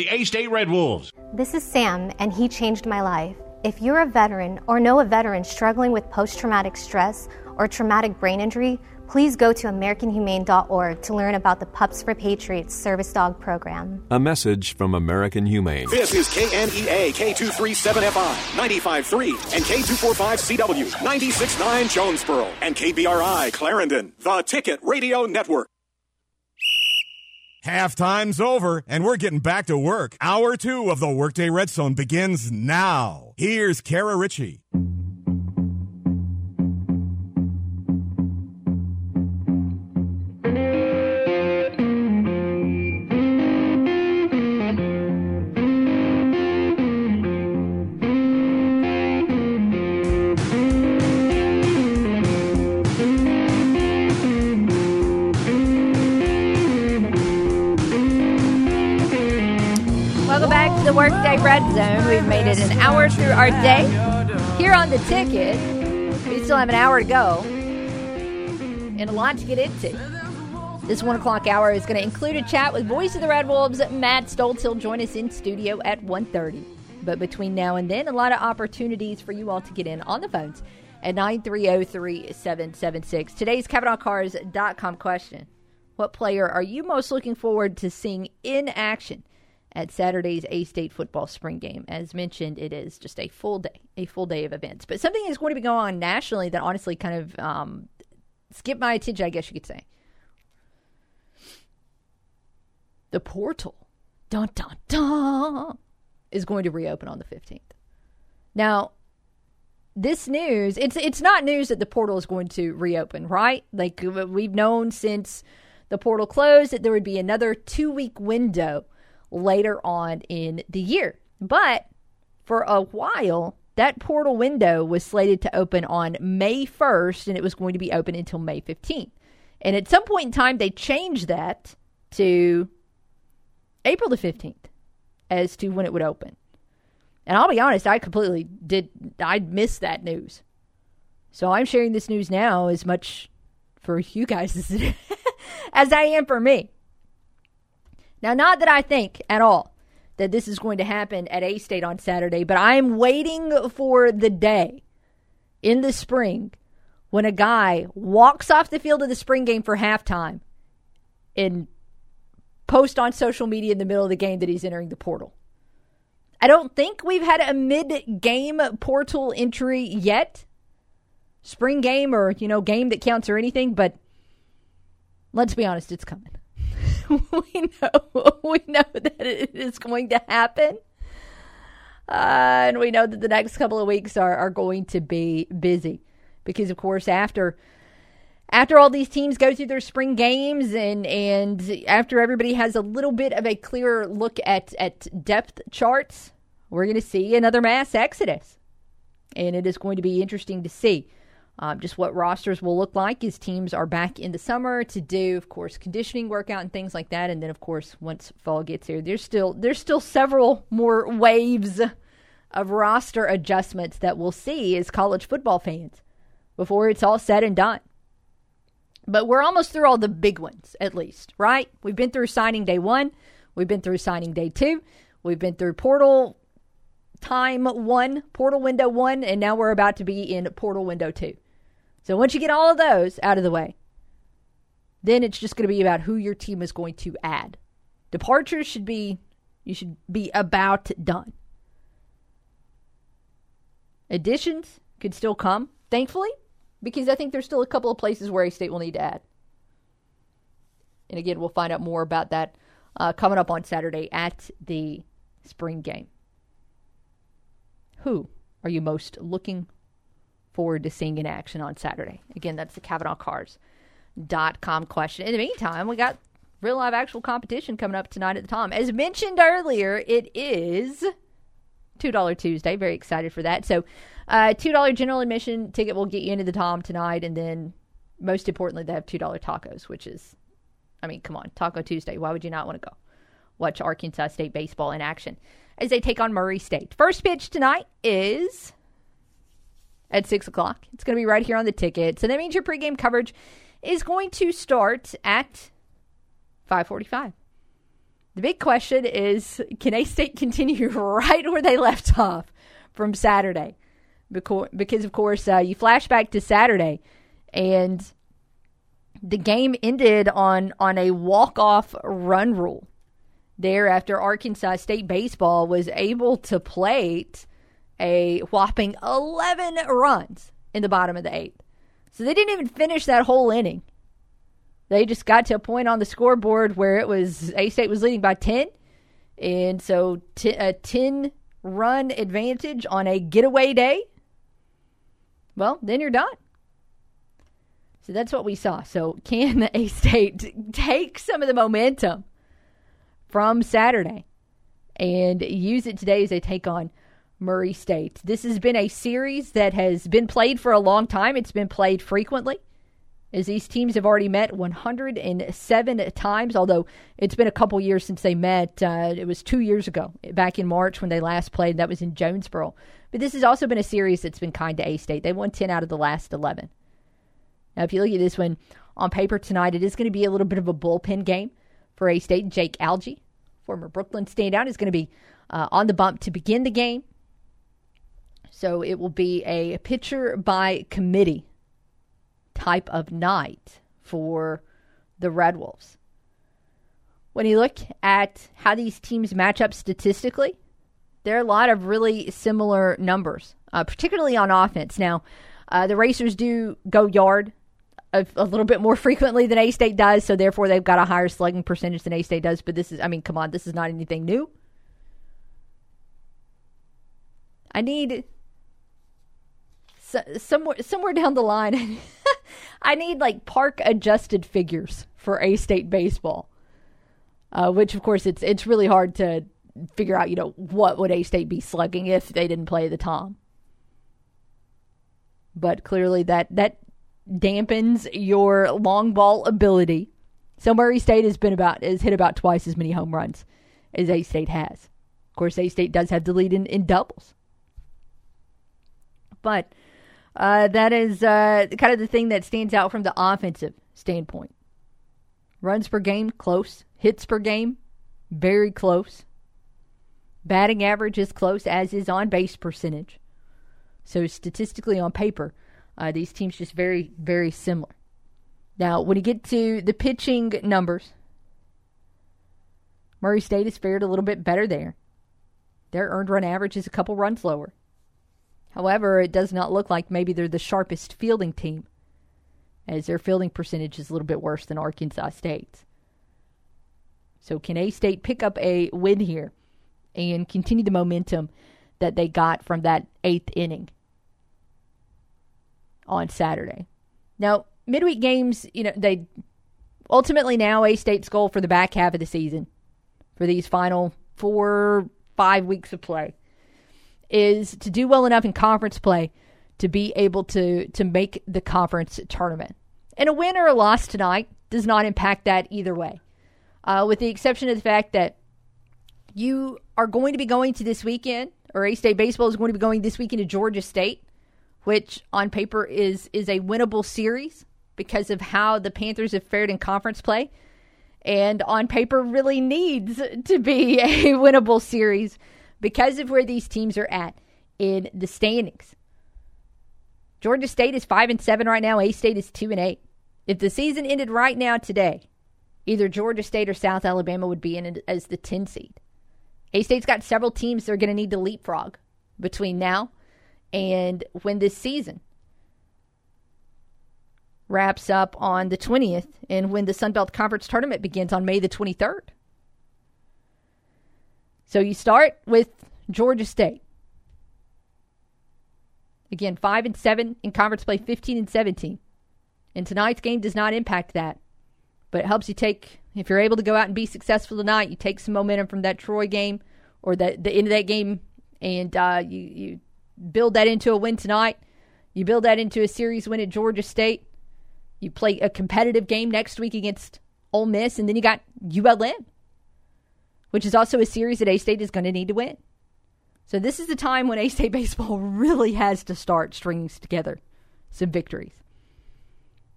A State Red Wolves. This is Sam, and he changed my life. If you're a veteran or know a veteran struggling with post traumatic stress or traumatic brain injury, please go to AmericanHumane.org to learn about the Pups for Patriots service dog program. A message from American Humane. This is KNEA K237FI 95.3 and K245CW 96.9 Jonesboro and KBRI Clarendon, the Ticket Radio Network. Halftime's over, and we're getting back to work. Hour two of the Workday Red Zone begins now. Here's Kara Richey. Red Zone. We've made it an hour through our day here on the ticket. We still have an hour to go and a lot to get into. This one o'clock hour is going to include a chat with voice of the Red Wolves, Matt Stolz. He'll join us in studio at 1.30. But between now and then, a lot of opportunities for you all to get in on the phones at 930-3776. Today's CavenaughCars.com question. What player are you most looking forward to seeing in action at Saturday's A State football spring game? As mentioned, it is just a full day, a full day of events. But something is going to be going on nationally that honestly kind of um, skipped my attention, I guess you could say. The portal, dun dun dun, is going to reopen on the 15th. Now, this news, it's it's not news that the portal is going to reopen, right? Like we've known since the portal closed that there would be another 2-week window later on in the year. But for a while, that portal window was slated to open on May 1st and it was going to be open until May 15th. And at some point in time, they changed that to April the 15th as to when it would open. And I'll be honest, I completely did, I missed that news. So I'm sharing this news now as much for you guys as, as I am for me. Now, not that I think at all that this is going to happen at A State on Saturday, but I'm waiting for the day in the spring when a guy walks off the field of the spring game for halftime and post on social media in the middle of the game that he's entering the portal. I don't think we've had a mid game portal entry yet. Spring game or, you know, game that counts or anything, but let's be honest, it's coming. we know we know that it is going to happen. Uh, and we know that the next couple of weeks are, are going to be busy because of course after after all these teams go through their spring games and and after everybody has a little bit of a clearer look at at depth charts, we're going to see another mass exodus. And it is going to be interesting to see um, just what rosters will look like as teams are back in the summer to do, of course, conditioning workout and things like that. And then, of course, once fall gets here, there's still there's still several more waves of roster adjustments that we'll see as college football fans before it's all said and done. But we're almost through all the big ones, at least, right? We've been through signing day one, we've been through signing day two, we've been through portal time one, portal window one, and now we're about to be in portal window two. So once you get all of those out of the way, then it's just going to be about who your team is going to add. Departures should be you should be about done. Additions could still come, thankfully, because I think there's still a couple of places where A State will need to add. And again, we'll find out more about that uh, coming up on Saturday at the spring game. Who are you most looking forward to seeing in action on Saturday? Again, that's the CavenaughCars.com question. In the meantime, we got real live actual competition coming up tonight at the Tom. As mentioned earlier, it is $2 Tuesday. Very excited for that. So, uh, $2 general admission ticket will get you into the Tom tonight. And then, most importantly, they have $2 tacos, which is, I mean, come on, Taco Tuesday. Why would you not want to go watch Arkansas State baseball in action as they take on Murray State? First pitch tonight is at 6 o'clock. It's going to be right here on the ticket. So, that means your pregame coverage is going to start at 545. The big question is can A State continue right where they left off from Saturday? Because, of course, uh, you flash back to Saturday and the game ended on, on a walk off run rule there after Arkansas State baseball was able to plate a whopping 11 runs in the bottom of the eighth. So they didn't even finish that whole inning. They just got to a point on the scoreboard where it was A State was leading by 10. And so t- a 10 run advantage on a getaway day. Well, then you're done. So that's what we saw. So can A State take some of the momentum from Saturday and use it today as they take on Murray State? This has been a series that has been played for a long time. It's been played frequently as these teams have already met 107 times, although it's been a couple years since they met. Uh, it was two years ago, back in March when they last played. That was in Jonesboro. But this has also been a series that's been kind to A State. They won 10 out of the last 11. Now, if you look at this one on paper tonight, it is going to be a little bit of a bullpen game for A State. Jake Algie, former Brookland standout, is going to be uh, on the bump to begin the game. So it will be a pitcher by committee type of night for the Red Wolves. When you look at how these teams match up statistically, there are a lot of really similar numbers, uh, particularly on offense. Now, uh, the Racers do go yard a, a, little bit more frequently than A State does, so therefore they've got a higher slugging percentage than A State does. But this is, I mean, come on, this is not anything new. I need so, somewhere somewhere down the line, I need like park adjusted figures for A State baseball. Uh, which of course it's it's really hard to figure out. You know what would A State be slugging if they didn't play the Tom. But clearly that that dampens your long ball ability. So Murray State has been about has hit about twice as many home runs as A State has. Of course, A State does have the lead in, in doubles. But uh, that is uh, kind of the thing that stands out from the offensive standpoint. Runs per game, close. Hits per game, very close. Batting average is close, as is on base percentage. So, statistically, on paper, uh, these teams just very, very similar. Now, when you get to the pitching numbers, Murray State has fared a little bit better there. Their earned run average is a couple runs lower. However, it does not look like maybe they're the sharpest fielding team, as their fielding percentage is a little bit worse than Arkansas State's. So, can A State pick up a win here and continue the momentum that they got from that eighth inning on Saturday? Now, midweek games, you know, they ultimately now A State's goal for the back half of the season, for these final four, five weeks of play, is to do well enough in conference play to be able to to make the conference tournament. And a win or a loss tonight does not impact that either way, uh, with the exception of the fact that you are going to be going to this weekend, or A State baseball is going to be going this weekend to Georgia State, which on paper is is a winnable series because of how the Panthers have fared in conference play, and on paper really needs to be a winnable series because of where these teams are at in the standings. Georgia State is 5 and 7 right now, A State is 2 and 8. If the season ended right now today, either Georgia State or South Alabama would be in as the 10 seed. A State's got several teams that are going to need to leapfrog between now and when this season wraps up on the 20th and when the Sun Belt Conference tournament begins on May the 23rd. So you start with Georgia State. Again, 5 and 7 in conference play, 15 and 17. And tonight's game does not impact that, but it helps you take If you're able to go out and be successful tonight, you take some momentum from that Troy game or that the end of that game, and uh, you you build that into a win tonight. You build that into a series win at Georgia State. You play a competitive game next week against Ole Miss, and then you got ULM, which is also a series that A State is going to need to win. So this is the time when A State baseball really has to start stringing together some victories.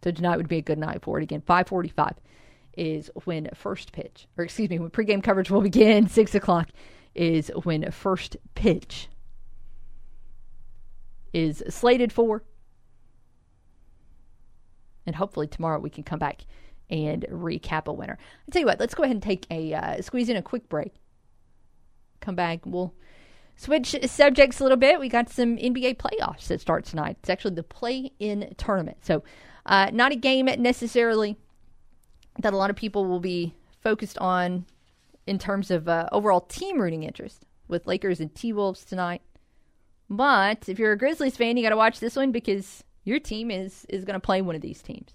So tonight would be a good night for it. Again, 545 is when first pitch, or excuse me, when pregame coverage will begin. 6 o'clock is when first pitch is slated for. And hopefully tomorrow we can come back and recap a winner. I tell you what, let's go ahead and take a uh, squeeze in a quick break. Come back, we'll switch subjects a little bit. We got some NBA playoffs that start tonight. It's actually the play-in tournament, so uh, not a game necessarily that a lot of people will be focused on in terms of uh, overall team rooting interest with Lakers and T Wolves tonight. But if you're a Grizzlies fan, you got to watch this one because your team is is going to play one of these teams.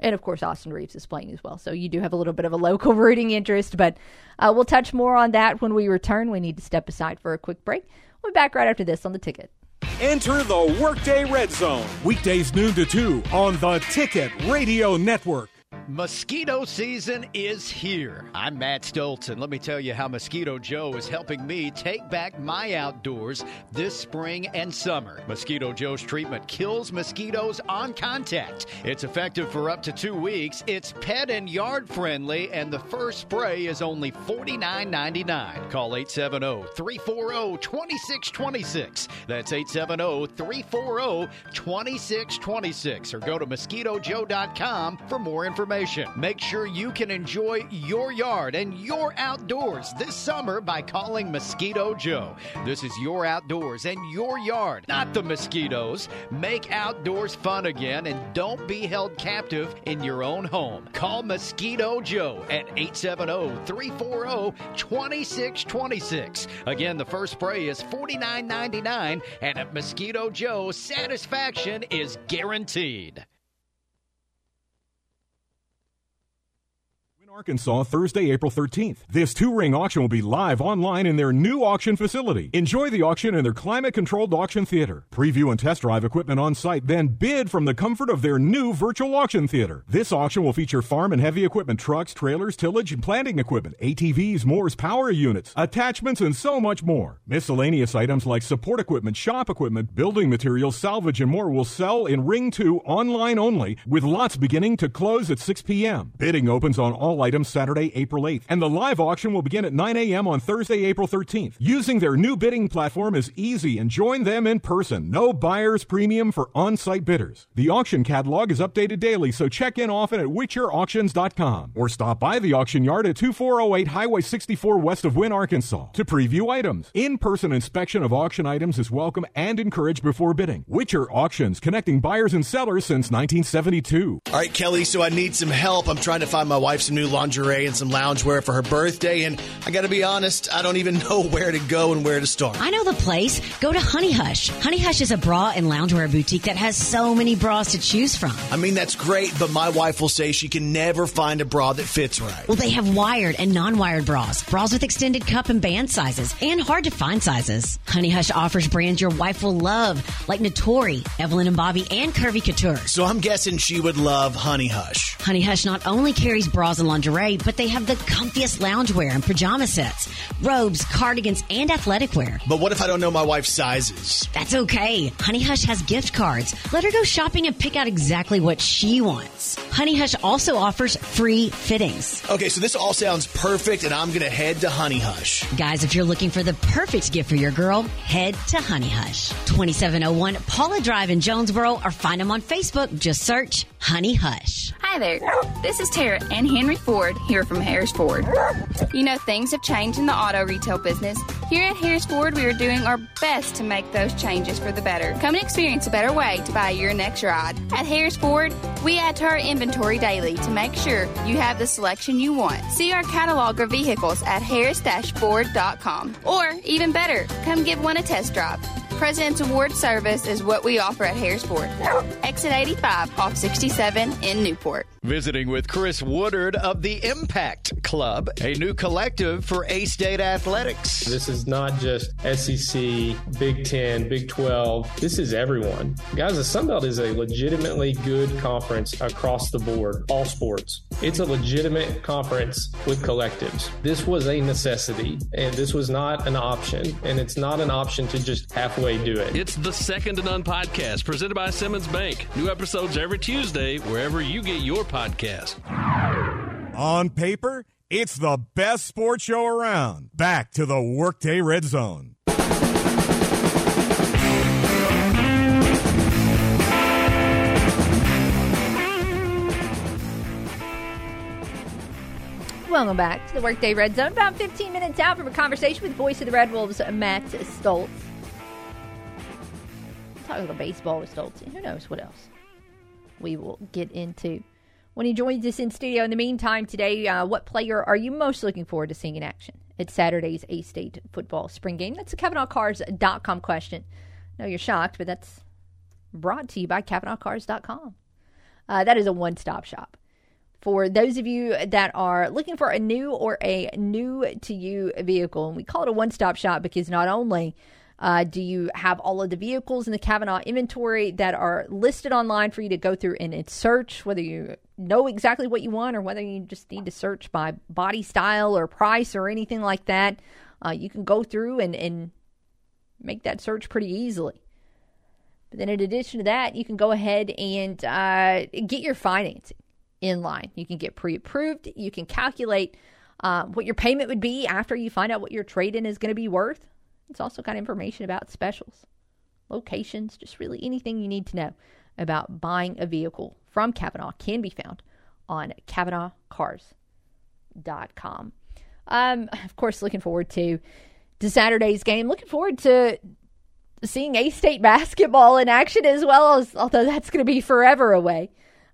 And of course, Austin Reaves is playing as well. So you do have a little bit of a local rooting interest, but uh, we'll touch more on that when we return. We need to step aside for a quick break. We'll be back right after this on the ticket. Enter the Workday Red Zone, weekdays noon to 2 on the Ticket Radio Network. Mosquito season is here. I'm Matt Stolz, and let me tell you how Mosquito Joe is helping me take back my outdoors this spring and summer. Mosquito Joe's treatment kills mosquitoes on contact. It's effective for up to two weeks. It's pet and yard friendly, and the first spray is only $49.99. Call 870 340 2626. That's 870 340 2626. Or go to mosquitojoe.com for more information. Make sure you can enjoy your yard and your outdoors this summer by calling Mosquito Joe. This is your outdoors and your yard, not the mosquitoes. Make outdoors fun again and don't be held captive in your own home. Call Mosquito Joe at 870 340 2626. Again, the first spray is $49.99, and at Mosquito Joe, satisfaction is guaranteed. Arkansas Thursday, April 13th. This two ring auction will be live online in their new auction facility. Enjoy the auction in their climate controlled auction theater. Preview and test drive equipment on site, then bid from the comfort of their new virtual auction theater. This auction will feature farm and heavy equipment trucks, trailers, tillage, and planting equipment, ATVs, Moore's power units, attachments, and so much more. Miscellaneous items like support equipment, shop equipment, building materials, salvage, and more will sell in Ring 2 online only, with lots beginning to close at 6 p.m. Bidding opens on all items Saturday, April 8th, and the live auction will begin at 9 a.m. on Thursday, April 13th. Using their new bidding platform is easy and join them in person. No buyer's premium for on site bidders. The auction catalog is updated daily, so check in often at WitcherAuctions.com or stop by the auction yard at 2408 Highway 64 west of Wynne, Arkansas to preview items. In person inspection of auction items is welcome and encouraged before bidding. Witcher Auctions, connecting buyers and sellers since 1972. All right, Kelly, so I need some help. I'm trying to find my wife some new lingerie and some loungewear for her birthday, and I gotta be honest, I don't even know where to go and where to start. I know the place. Go to Honey Hush. Honey Hush is a bra and loungewear boutique that has so many bras to choose from. I mean, that's great, but my wife will say she can never find a bra that fits right. Well, they have wired and non-wired bras, bras with extended cup and band sizes, and hard to find sizes. Honey Hush offers brands your wife will love, like Natori, Evelyn and Bobbie, and Curvy Couture. So I'm guessing she would love Honey Hush. Honey Hush not only carries bras and lingerie, but they have the comfiest loungewear and pajama sets, robes, cardigans, and athletic wear. But what if I don't know my wife's sizes? That's okay. Honey Hush has gift cards. Let her go shopping and pick out exactly what she wants. Honey Hush also offers free fittings. Okay, so this all sounds perfect, and I'm gonna head to Honey Hush. Guys, if you're looking for the perfect gift for your girl, head to Honey Hush. 2701 Paula Drive in Jonesboro, or find them on Facebook. Just search Honey Hush. Hi there. This is Tara and Henry Ford here from Harris Ford. You know, things have changed in the auto retail business. Here at Harris Ford, we are doing our best to make those changes for the better. Come and experience a better way to buy your next ride. At Harris Ford, we add to our inventory daily to make sure you have the selection you want. See our catalog of vehicles at harris-ford.com. Or, even better, come give one a test drive. President's Award service is what we offer at Harris Ford. Exit 85 off 67 in Newport. Visiting with Chris Woodard of the Impact Club, a new collective for A State athletics. This is not just SEC, Big 10, Big 12. This is everyone. Guys, the Sun Belt is a legitimately good conference across the board, all sports. It's a legitimate conference with collectives. This was a necessity, and this was not an option, and it's not an option to just halfway do it. It's the Second to None podcast presented by Simmons Bank. New episodes every Tuesday, wherever you get your podcast. On paper, it's the best sports show around. Back to the Workday Red Zone. Welcome back to the Workday Red Zone. About 15 minutes out from a conversation with voice of the Red Wolves, Matt Stolz. Talk a little baseball with Stolz. Who knows what else we will get into when he joins us in studio. In the meantime, today, uh, what player are you most looking forward to seeing in action at Saturday's A State football spring game? That's a CavenaughCars.com question. No, you're shocked, but that's brought to you by CavenaughCars.com. Uh, that is a one stop shop for those of you that are looking for a new or a new to you vehicle. And we call it a one stop shop because not only uh, do you have all of the vehicles in the Cavenaugh inventory that are listed online for you to go through and search, whether you know exactly what you want or whether you just need to search by body style or price or anything like that, uh, you can go through and, and make that search pretty easily. But then, in addition to that, you can go ahead and uh, get your financing in line. You can get pre approved. You can calculate uh, what your payment would be after you find out what your trade in is going to be worth. It's also got information about specials, locations, just really anything you need to know about buying a vehicle from Cavenaugh can be found on CavenaughCars.com. Um, of course, looking forward to to Saturday's game. Looking forward to seeing A State basketball in action as well as although that's going to be forever away.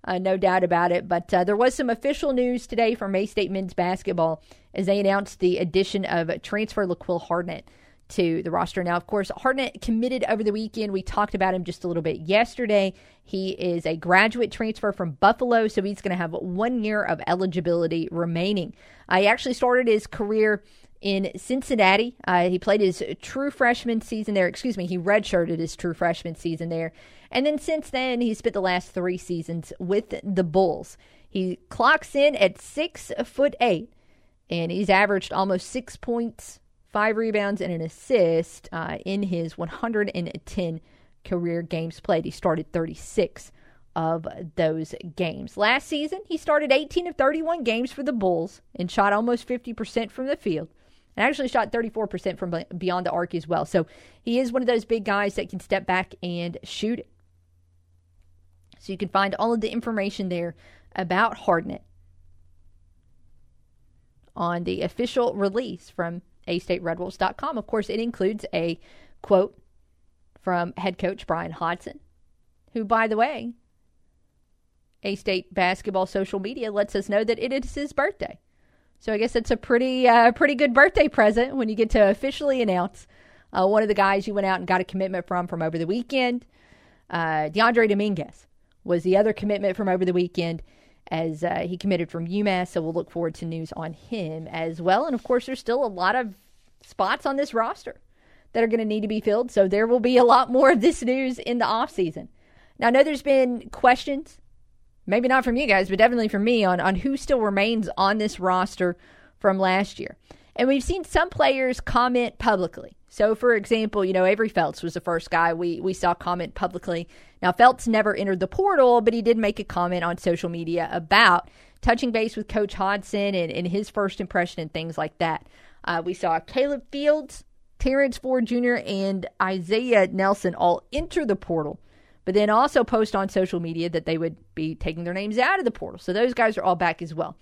Uh, no doubt about it. But uh, there was some official news today from A State men's basketball as they announced the addition of transfer LaQuill Hardnett to the roster. Now, of course, Hardnett committed over the weekend. We talked about him just a little bit yesterday. He is a graduate transfer from Buffalo, so he's going to have one year of eligibility remaining. Uh, he actually started his career in Cincinnati. Uh, he played his true freshman season there. Excuse me, he redshirted his true freshman season there. And then since then, he spent the last three seasons with the Bulls. He clocks in at six foot eight, and he's averaged almost six points, five rebounds, and an assist uh, in his 110 career games played. He started 36 of those games. Last season, he started 18 of 31 games for the Bulls and shot almost 50% from the field and actually shot 34% from beyond the arc as well. So he is one of those big guys that can step back and shoot it. So you can find all of the information there about Hardnett on the official release from astateredwolves.com. Of course, it includes a quote from head coach Bryan Hodgson, who, by the way, A State basketball social media lets us know that it is his birthday. So I guess it's a pretty uh, pretty good birthday present when you get to officially announce uh, one of the guys you went out and got a commitment from from over the weekend, uh, Dyondre Dominguez was the other commitment from over the weekend as uh, he committed from UMass. So we'll look forward to news on him as well. And of course, there's still a lot of spots on this roster that are going to need to be filled. So there will be a lot more of this news in the offseason. Now, I know there's been questions, maybe not from you guys, but definitely from me, on, on who still remains on this roster from last year. And we've seen some players comment publicly. So, for example, you know, Avery Felts was the first guy we, we saw comment publicly. Now, Felts never entered the portal, but he did make a comment on social media about touching base with Coach Hodgson and, and his first impression and things like that. Uh, we saw Caleb Fields, Terrence Ford Jr., and Izaiyah Nelson all enter the portal, but then also post on social media that they would be taking their names out of the portal. So, those guys are all back as well.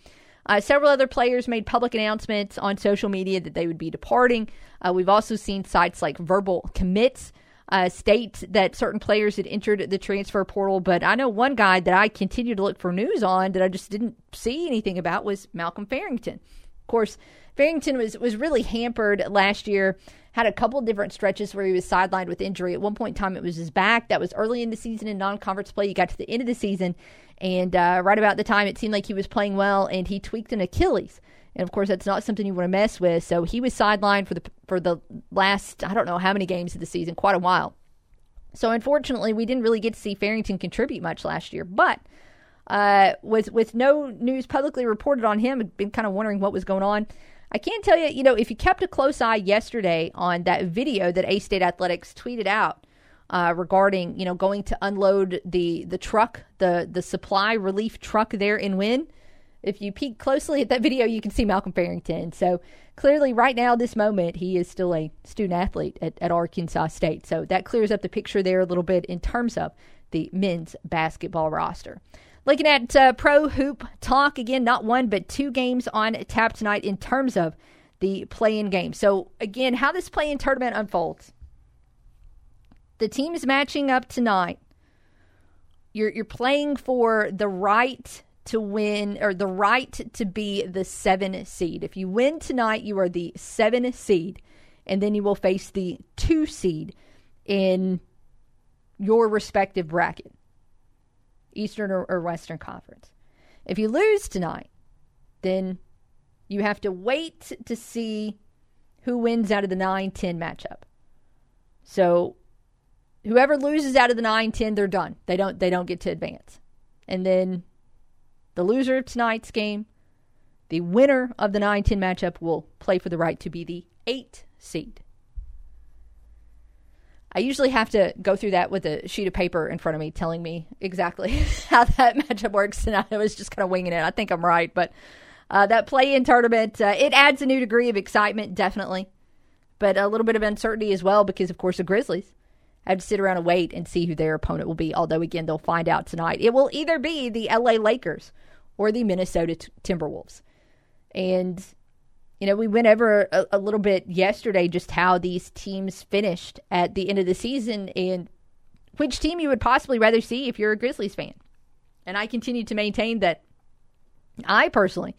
Uh, several other players made public announcements on social media that they would be departing. Uh, we've also seen sites like Verbal Commits uh, state that certain players had entered the transfer portal. But I know one guy that I continue to look for news on that I just didn't see anything about was Malcolm Farrington. Of course, Farrington was was really hampered last year. Had a couple different stretches where he was sidelined with injury. At one point in time, it was his back. That was early in the season in non-conference play. He got to the end of the season, and uh, right about the time it seemed like he was playing well, and he tweaked an Achilles. And of course, that's not something you want to mess with. So he was sidelined for the for the last I don't know how many games of the season, quite a while. So unfortunately, we didn't really get to see Farrington contribute much last year. But uh, with with no news publicly reported on him, I've been kind of wondering what was going on. I can tell you, you know, if you kept a close eye yesterday on that video that A State Athletics tweeted out uh, regarding, you know, going to unload the the truck, the the supply relief truck there in Wynne. If you peek closely at that video, you can see Malcolm Farrington. So clearly, right now, this moment, he is still a student athlete at, at Arkansas State. So that clears up the picture there a little bit in terms of the men's basketball roster. Looking at uh, pro hoop talk again, not one but two games on tap tonight in terms of the play-in game. So again, how this play-in tournament unfolds. The teams matching up tonight. You're you're playing for the right to win or the right to be the seven seed. If you win tonight, you are the seven seed, and then you will face the two seed in your respective bracket. Eastern or, or Western Conference. If you lose tonight, then you have to wait to see who wins out of the 9 10 matchup. So whoever loses out of the 9 10, they're done. They don't they don't get to advance. And then the loser of tonight's game, the winner of the 9 10 matchup, will play for the right to be the 8 seed. I usually have to go through that with a sheet of paper in front of me telling me exactly how that matchup works. And I was just kind of winging it. I think I'm right. But uh, that play in tournament, uh, it adds a new degree of excitement, definitely. But a little bit of uncertainty as well because, of course, the Grizzlies have to sit around and wait and see who their opponent will be. Although, again, they'll find out tonight. It will either be the LA Lakers or the Minnesota t- Timberwolves. And you know, we went over a, a, little bit yesterday just how these teams finished at the end of the season and which team you would possibly rather see if you're a Grizzlies fan. And I continue to maintain that I personally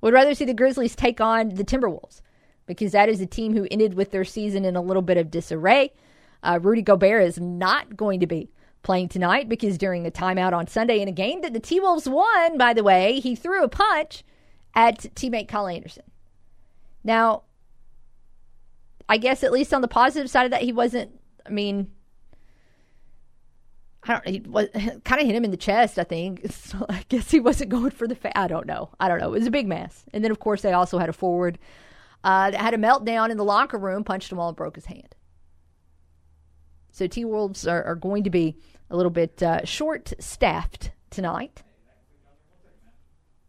would rather see the Grizzlies take on the Timberwolves because that is a team who ended with their season in a little bit of disarray. Uh, Rudy Gobert is not going to be playing tonight because during a timeout on Sunday in a game that the T Wolves won, by the way, he threw a punch at teammate Kyle Anderson. Now, I guess at least on the positive side of that, he wasn't. I mean, I don't. He was kind of hit him in the chest. I think. So I guess he wasn't going for the. Fa- I don't know. I don't know. It was a big mess. And then of course they also had a forward uh, that had a meltdown in the locker room, punched him all, and broke his hand. So T Wolves are, are, going to be a little bit uh, short staffed tonight,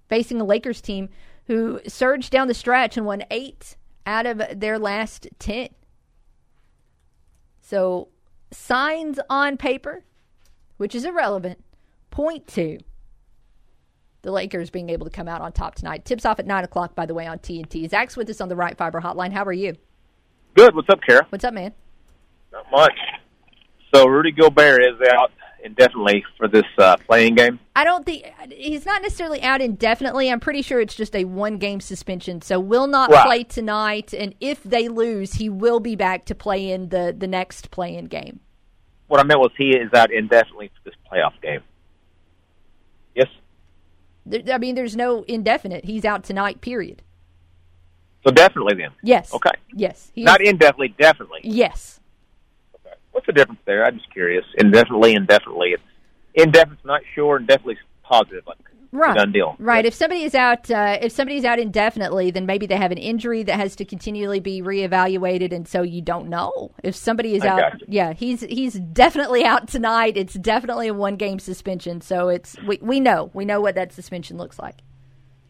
facing a Lakers team who surged down the stretch and won eight out of their last 10. So, signs on paper, which is irrelevant, point to the Lakers being able to come out on top tonight. Tips off at 9 o'clock, by the way, on TNT. Zach's with us on the Ritter Fiber Hotline. How are you? Good. What's up, Kara? What's up, man? Not much. So, Rudy Gobert is out indefinitely for this uh, playing game? I don't think he's not necessarily out indefinitely. I'm pretty sure it's just a one game suspension. So will not right. play tonight, and if they lose, he will be back to play in the the next play in game. What I meant was he is out indefinitely for this playoff game. Yes. I mean, there's no indefinite. He's out tonight. Period. So definitely then. Yes. Okay. Yes. Not indefinitely. Definitely. Yes. What's the difference there? I'm just curious. Indefinitely, indefinitely. It's indefinite's not sure, and definitely positive. Like right. done deal. Right. If somebody is out, uh, if somebody's out indefinitely, then maybe they have an injury that has to continually be reevaluated, and so you don't know if somebody is I out. Yeah, he's he's definitely out tonight. It's definitely a one game suspension. So it's we we know we know what that suspension looks like.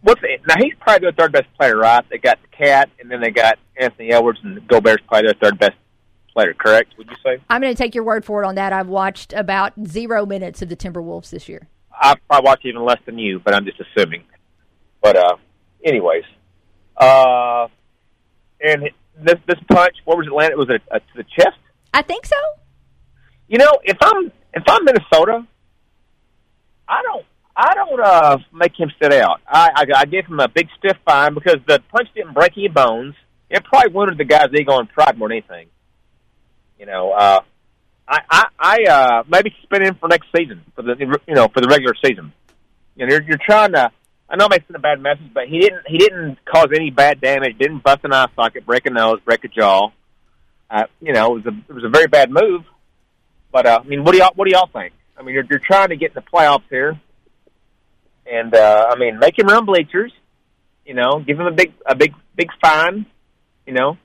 What's the, now? He's probably their third best player, right? They got the cat, and then they got Anthony Edwards, and Gobert's probably their third best player, correct? Would you say? I'm going to take your word for it on that. I've watched about zero minutes of the Timberwolves this year. I probably watched even less than you, but I'm just assuming. But uh, anyways, uh, and this this punch, what was it landed? Was it a, a, to the chest? I think so. You know, if I'm if I'm Minnesota, I don't I don't uh, make him sit out. I, I I give him a big stiff fine because the punch didn't break any bones. It probably wounded the guy's ego and pride more than anything. You know, uh, I I, I uh, maybe suspend him for next season for the you know for the regular season. You know, you're, you're trying to. I know it makes it a bad message, but he didn't he didn't cause any bad damage. Didn't bust an eye socket, break a nose, break a jaw. Uh, you know, it was a it was a very bad move. But uh, I mean, what do y'all what do y'all think? I mean, you're you're trying to get in the playoffs here, and uh, I mean, make him run bleachers. You know, give him a big a big big fine. You know,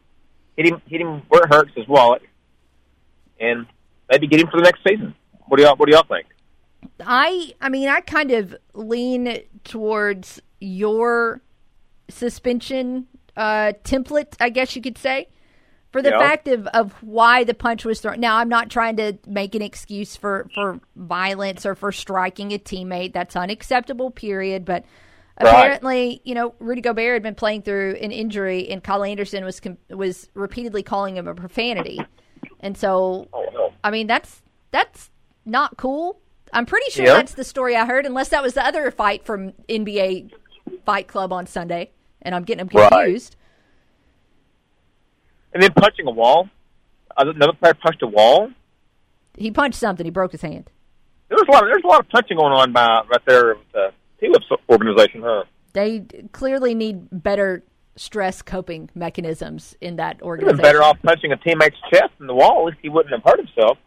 hit him hit him where it hurts his wallet, and maybe get him for the next season. What do y'all what do y'all think? I I mean I kind of lean towards your suspension uh, template, I guess you could say, for the Yeah. fact of, of why the punch was thrown. Now I'm not trying to make an excuse for, for violence or for striking a teammate. That's unacceptable, period. But Right. apparently, you know, Rudy Gobert had been playing through an injury, and Kyle Anderson was com- was repeatedly calling him a profanity, and so oh, I mean that's that's not cool. I'm pretty sure Yeah. that's the story I heard, unless that was the other fight from NBA Fight Club on Sunday, and I'm getting them Right. confused. And then punching a wall. Another player punched a wall. He punched something. He broke his hand. There was a lot. Of, there's a lot of punching going on by right there with the T-Whips organization, huh? They clearly need better stress coping mechanisms in that He'd been organization. better off punching a teammate's chest in the wall. At least he wouldn't have hurt himself.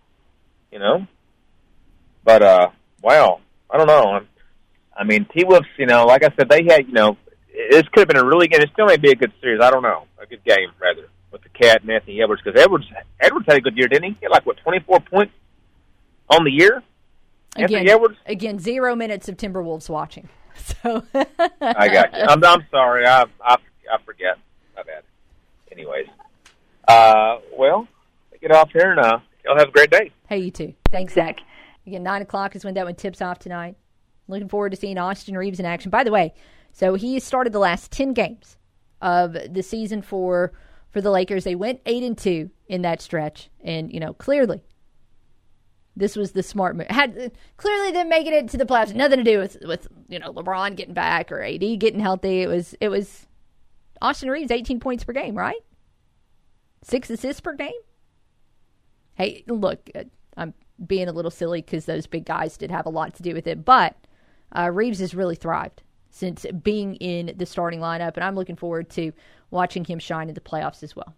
You know. But uh, wow, I don't know. I mean, T Wolves. You know, like I said, they had. You know, this could have been a really good. It still may be a good series. I don't know. A good game rather with the Cat and Anthony Edwards because Edwards Edwards had a good year, didn't he? He had like what 24 points on the year. again, Anthony Edwards. again, zero minutes of Timberwolves watching. So I got you. I'm, I'm sorry. I, I I forget. My bad. Anyways, uh, well, get off here and uh, y'all have a great day. Hey, you too. Thanks, Zach. Again, nine o'clock is when that one tips off tonight. Looking forward to seeing Austin Reaves in action. By the way, so he started the last ten games of the season for for the Lakers. They went eight and two in that stretch, and you know clearly this was the smart move. Had clearly them making it to the playoffs nothing to do with with you know LeBron getting back or AD getting healthy. It was it was Austin Reaves eighteen points per game, right? Six assists per game. Hey, look, uh, I'm being a little silly because those big guys did have a lot to do with it, but uh, Reaves has really thrived since being in the starting lineup, and I'm looking forward to watching him shine in the playoffs as well.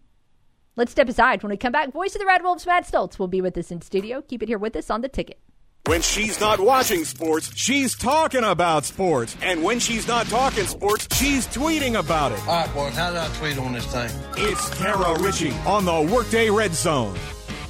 Let's step aside. When we come back, voice of the Red Wolves, Matt Stolz, will be with us in studio. Keep it here with us on the ticket. When she's not watching sports, she's talking about sports. And when she's not talking sports, she's tweeting about it. All right, boys, how do I tweet on this thing? It's Kara Richey on the Workday Red Zone.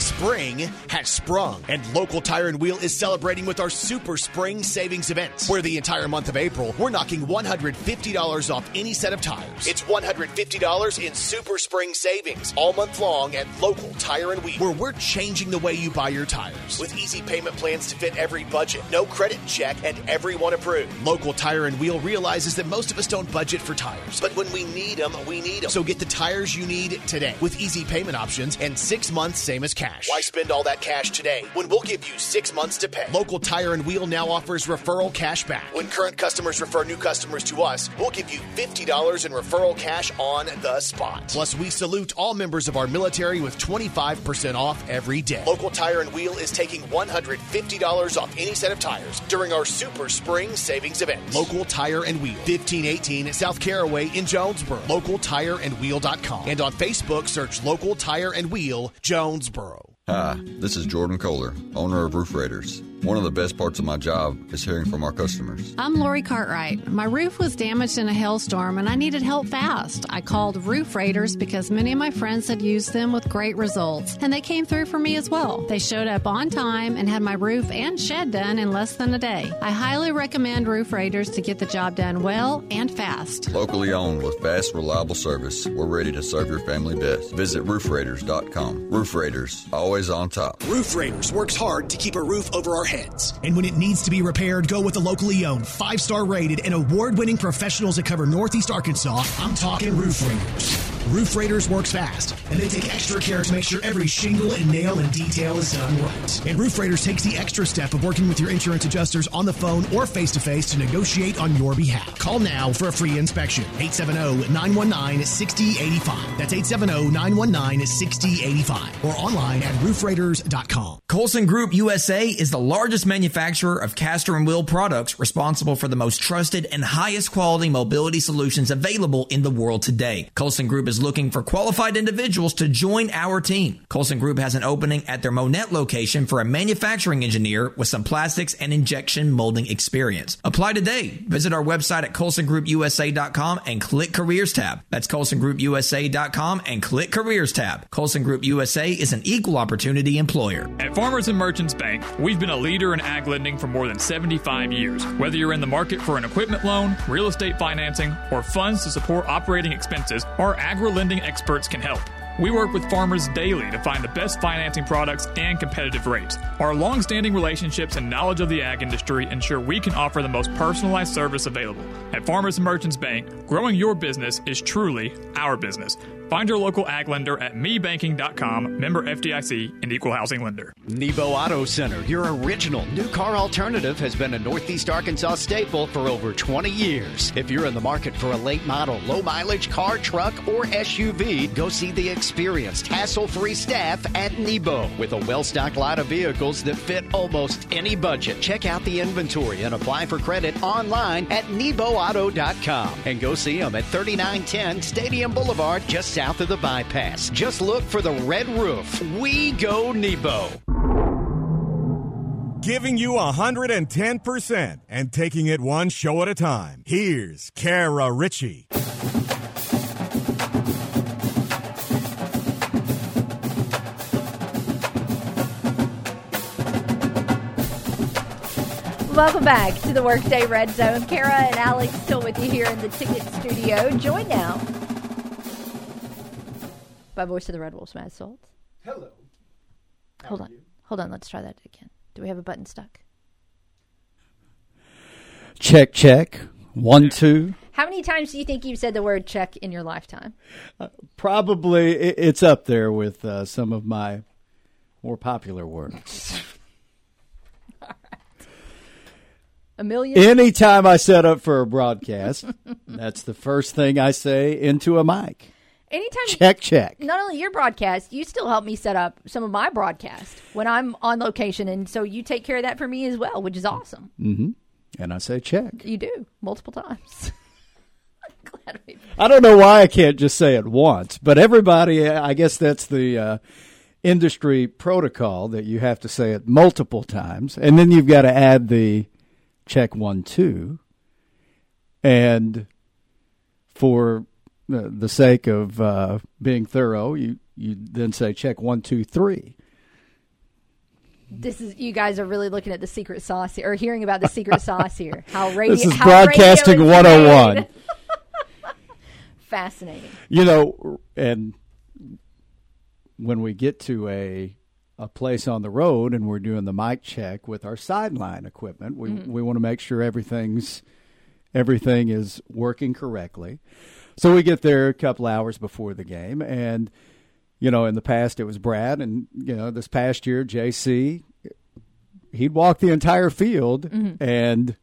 Spring has sprung, and Local Tire and Wheel is celebrating with our Super Spring Savings event. Where the entire month of April, we're knocking $150 off any set of tires. It's $150 in Super Spring Savings all month long at Local Tire and Wheel, where we're changing the way you buy your tires. With easy payment plans to fit every budget, no credit check, and everyone approved. Local Tire and Wheel realizes that most of us don't budget for tires, but when we need them, we need them. So get the tires you need today with easy payment options and six months same as cash. Why spend all that cash today when we'll give you six months to pay? Local Tire and Wheel now offers referral cash back. When current customers refer new customers to us, we'll give you $50 in referral cash on the spot. Plus, we salute all members of our military with 25% off every day. Local Tire and Wheel is taking $150 off any set of tires during our Super Spring Savings event. Local Tire and Wheel, 1518 South Caraway in Jonesboro. Local Tire and LocalTireandWheel.com. And on Facebook, search Local Tire and Wheel, Jonesboro. Hi, this is Jordan Kohler, owner of Roof Raiders. One of the best parts of my job is hearing from our customers. I'm Lori Cartwright. My roof was damaged in a hailstorm and I needed help fast. I called Roof Raiders because many of my friends had used them with great results, and they came through for me as well. They showed up on time and had my roof and shed done in less than a day. I highly recommend Roof Raiders to get the job done well and fast. Locally owned with fast, reliable service, we're ready to serve your family best. Visit roofraiders.com. Roof Raiders, always on top. Roof Raiders works hard to keep a roof over our And when it needs to be repaired, go with the locally owned, five star rated, and award winning professionals that cover Northeast Arkansas. I'm talking Roof Raiders. Roof Raiders works fast, and they take extra care to make sure every shingle and nail and detail is done right. And Roof Raiders takes the extra step of working with your insurance adjusters on the phone or face to face to negotiate on your behalf. Call now for a free inspection. 870 919 6085. That's 870 919 6085. Or online at roofraiders.com. Colson Group USA is the largest manufacturer of caster and wheel products responsible for the most trusted and highest quality mobility solutions available in the world today. Colson Group is looking for qualified individuals to join our team. Colson Group has an opening at their Monette location for a manufacturing engineer with some plastics and injection molding experience. Apply today. Visit our website at colsongroupusa.com and click careers tab. That's colsongroupusa.com and click careers tab. Colson Group USA is an equal opportunity employer. At Farmers and Merchants Bank, we've been a leader in ag lending for more than 75 years. Whether you're in the market for an equipment loan, real estate financing, or funds to support operating expenses, our agri lending experts can help. We work with farmers daily to find the best financing products and competitive rates. Our long standing relationships and knowledge of the ag industry ensure we can offer the most personalized service available. At Farmers and Merchants Bank, growing your business is truly our business. Find your local ag lender at mebanking.com, member FDIC, and equal housing lender. Nebo Auto Center, your original new car alternative, has been a Northeast Arkansas staple for over 20 years. If you're in the market for a late model, low mileage car, truck, or SUV, go see the experienced, hassle free staff at Nebo with a well stocked lot of vehicles that fit almost any budget. Check out the inventory and apply for credit online at NeboAuto.com and go see them at 3910 Stadium Boulevard, just south of the bypass. Just look for the red roof. We go Nebo. Giving you 110% and taking it one show at a time. Here's Kara Richey. Welcome back to the Workday Red Zone. Kara and Alex still with you here in the ticket studio. Join now by voice of the Red Wolves, Matt Stolz. Hello. Hold on. Hold on. Let's try that again. Do we have a button stuck? Check, check. One, two. How many times do you think you've said the word check in your lifetime? Uh, probably it, it's up there with uh, some of my more popular words. A million? Anytime I set up for a broadcast, that's the first thing I say into a mic. Anytime. Check, check. Not only your broadcast, you still help me set up some of my broadcast when I'm on location, and so you take care of that for me as well, which is awesome. Mm-hmm. And I say check. You do multiple times. I don't know why I can't just say it once, but everybody, I guess that's the uh, industry protocol that you have to say it multiple times, and then you've got to add the check one two, and for the, the sake of uh, being thorough, you you then say check one two three. This is you guys are really looking at the secret sauce here, or hearing about the secret sauce here. How radio? This is how broadcasting 101. Fascinating. You know, and when we get to a a place on the road and we're doing the mic check with our sideline equipment, we Mhm. we want to make sure everything's everything is working correctly. So we get there a couple hours before the game and you know, in the past it was Brad and you know, this past year JC he'd walk the entire field Mhm. and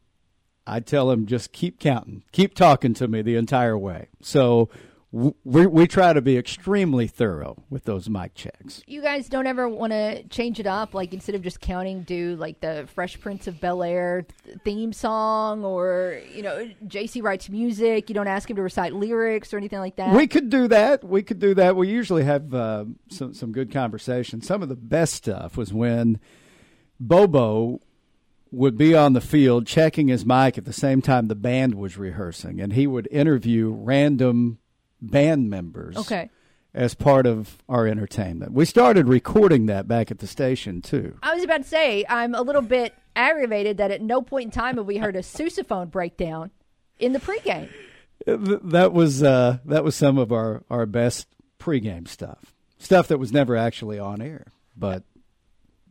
I'd tell him just keep counting, keep talking to me the entire way. So we, we try to be extremely thorough with those mic checks. You guys don't ever want to change it up, like instead of just counting, do like the Fresh Prince of Bel Air theme song, or you know, JC writes music. You don't ask him to recite lyrics or anything like that. We could do that. We could do that. We usually have uh, some some good conversation. Some of the best stuff was when Bobo would be on the field checking his mic at the same time the band was rehearsing, and he would interview random band members. Okay. As part of our entertainment, we started recording that back at the station too. I was about to say I'm a little bit aggravated that at no point in time have we heard a sousaphone breakdown in the pregame. That was uh, that was some of our our best pregame stuff, stuff that was never actually on air, but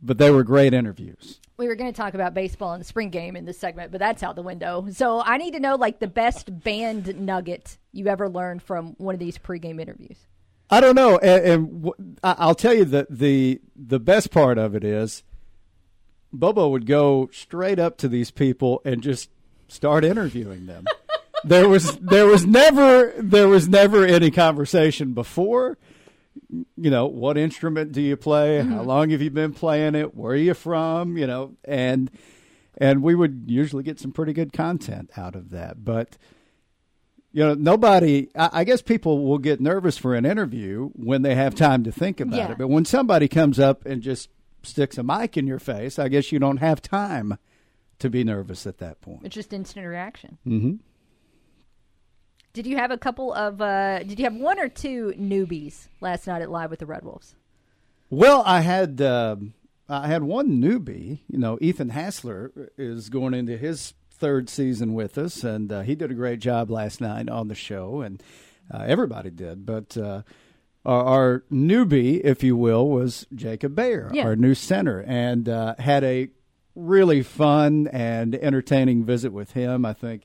but they were great interviews. We were going to talk about baseball and the spring game in this segment, but that's out the window. So I need to know like the best band nugget you ever learned from one of these pregame interviews. I don't know, and, and w- I'll tell you that the the best part of it is Bobo would go straight up to these people and just start interviewing them. there was there was never there was never any conversation before you know, what instrument do you play? Mm-hmm. How long have you been playing it? Where are you from? You know, and and we would usually get some pretty good content out of that. But you know, nobody. I, I guess people will get nervous for an interview when they have time to think about Yeah. it. But when somebody comes up and just sticks a mic in your face, I guess you don't have time to be nervous at that point. It's just instant reaction. Mm-hmm. Did you have a couple of? Uh, did you have one or two newbies last night at Live with the Red Wolves? Well, I had um I had one newbie. You know, Ethan Hassler is going into his third season with us, and uh, he did a great job last night on the show, and uh, everybody did. But uh, our, our newbie, if you will, was Jacob Bayer, Yeah. our new center, and uh, had a really fun and entertaining visit with him. I think.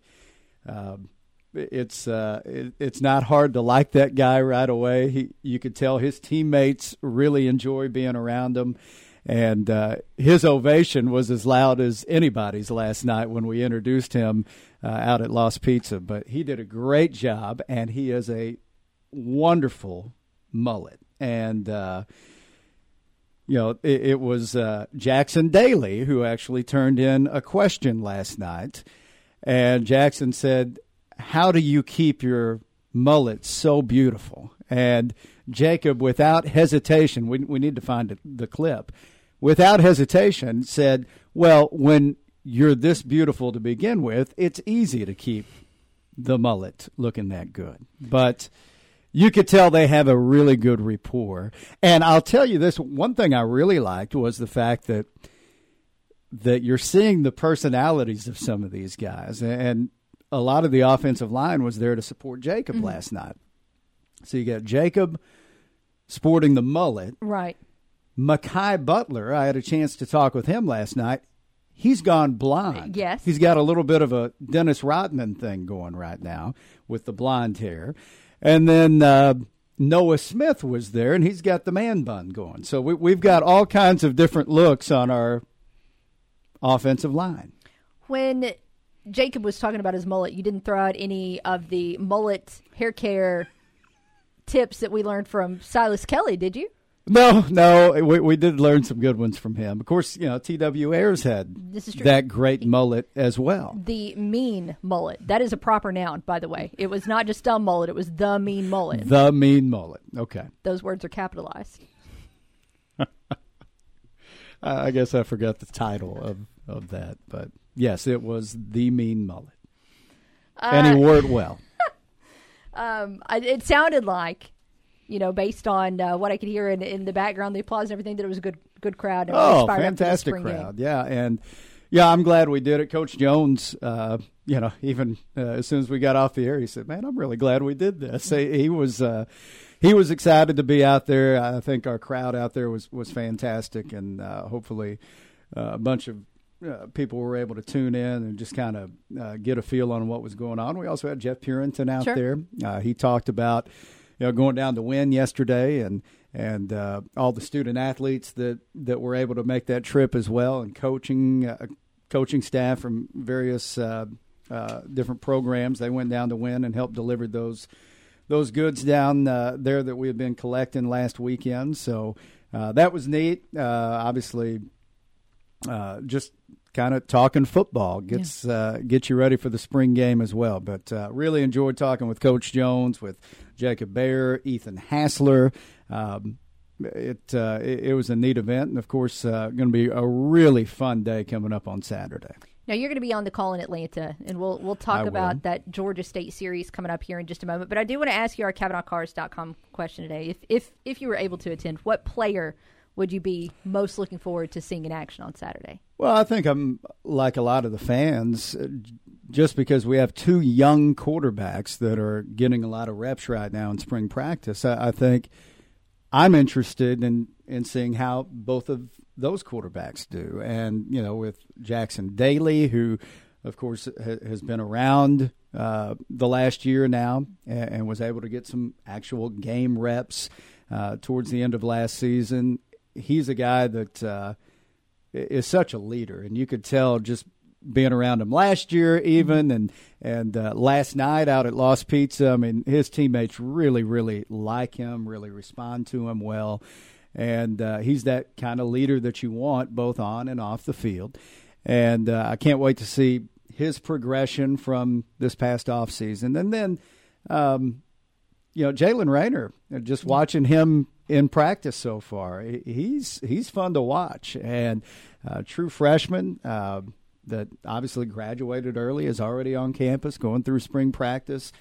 Um, it's uh, it, it's not hard to like that guy right away. He you could tell his teammates really enjoy being around him, and uh, his ovation was as loud as anybody's last night when we introduced him uh, out at Lost Pizza. But he did a great job, and he is a wonderful mullet. And uh, you know, it, it was uh, Jackson Daly who actually turned in a question last night, and Jackson said how do you keep your mullet so beautiful? And Jacob, without hesitation, we, we need to find the clip, without hesitation said, Well, when you're this beautiful to begin with, it's easy to keep the mullet looking that good. But you could tell they have a really good rapport. And I'll tell you this one thing I really liked was the fact that that you're seeing the personalities of some of these guys and a lot of the offensive line was there to support Jacob Mm-hmm. last night. So you got Jacob sporting the mullet. Right. Mackay Butler, I had a chance to talk with him last night. He's gone blonde. Yes. He's got a little bit of a Dennis Rodman thing going right now with the blonde hair. And then uh, Noah Smith was there, and he's got the man bun going. So we, we've got all kinds of different looks on our offensive line. When Jacob was talking about his mullet, you didn't throw out any of the mullet hair care tips that we learned from Silas Kelly, did you? No, no, we, we did learn some good ones from him. Of course, you know, T.W. Ayers had This is true. that great mullet as well. The mean mullet. That is a proper noun, by the way. It was not just dumb mullet, it was the mean mullet. The mean mullet. Okay. Those words are capitalized. I I guess I forgot the title of, of that, but yes, it was the mean mullet. and he Uh, wore it well. Um, I, it sounded like, you know, based on uh, what I could hear in, in the background, the applause and everything, that it was a good good crowd. And Oh, was fired up for the fantastic spring game. crowd! Yeah, and yeah, I'm glad we did it. Coach Jones, uh, you know, even uh, as soon as we got off the air, he said, "Man, I'm really glad we did this." He, he was uh, he was excited to be out there. I think our crowd out there was was fantastic, and uh, hopefully uh, a bunch of. Uh, people were able to tune in and just kind of uh, get a feel on what was going on. We also had Jeff Purinton out Sure. there. Uh, he talked about you know going down to Wynne yesterday and and uh, all the student athletes that that were able to make that trip as well and coaching uh, coaching staff from various uh, uh, different programs they went down to Wynne and helped deliver those those goods down uh, there that we had been collecting last weekend. So uh, that was neat. Uh, obviously, uh, just kind of talking football gets yeah. uh, gets you ready for the spring game as well. But uh, really enjoyed talking with Coach Jones, with Jacob Bayer, Ethan Hassler. Um, it, uh, it, it was a neat event, and of course, uh, going to be a really fun day coming up on Saturday. Now you're going to be on the call in Atlanta, and we'll we'll talk about that Georgia State series coming up here in just a moment. But I do want to ask you our CavenaughCars.com question today. If if if you were able to attend, what player would you be most looking forward to seeing in action on Saturday? Well, I think I'm like a lot of the fans, uh, just because we have two young quarterbacks that are getting a lot of reps right now in spring practice. I, I think I'm interested in in seeing how both of those quarterbacks do, and you know, with Jackson Daly, who of course has been around uh, the last year now and, and, was able to get some actual game reps uh, towards the end of last season. He's a guy that uh, is such a leader, and you could tell just being around him last year, even and and uh, last night out at Lost Pizza. I mean, his teammates really, really like him, really respond to him well, and uh, he's that kind of leader that you want both on and off the field. And uh, I can't wait to see his progression from this past off season, and then. Um, you know, Jaylen Raynor, just watching him in practice so far, he's he's fun to watch and uh, true freshman. Uh, that obviously graduated early, is already on campus, going through spring practice.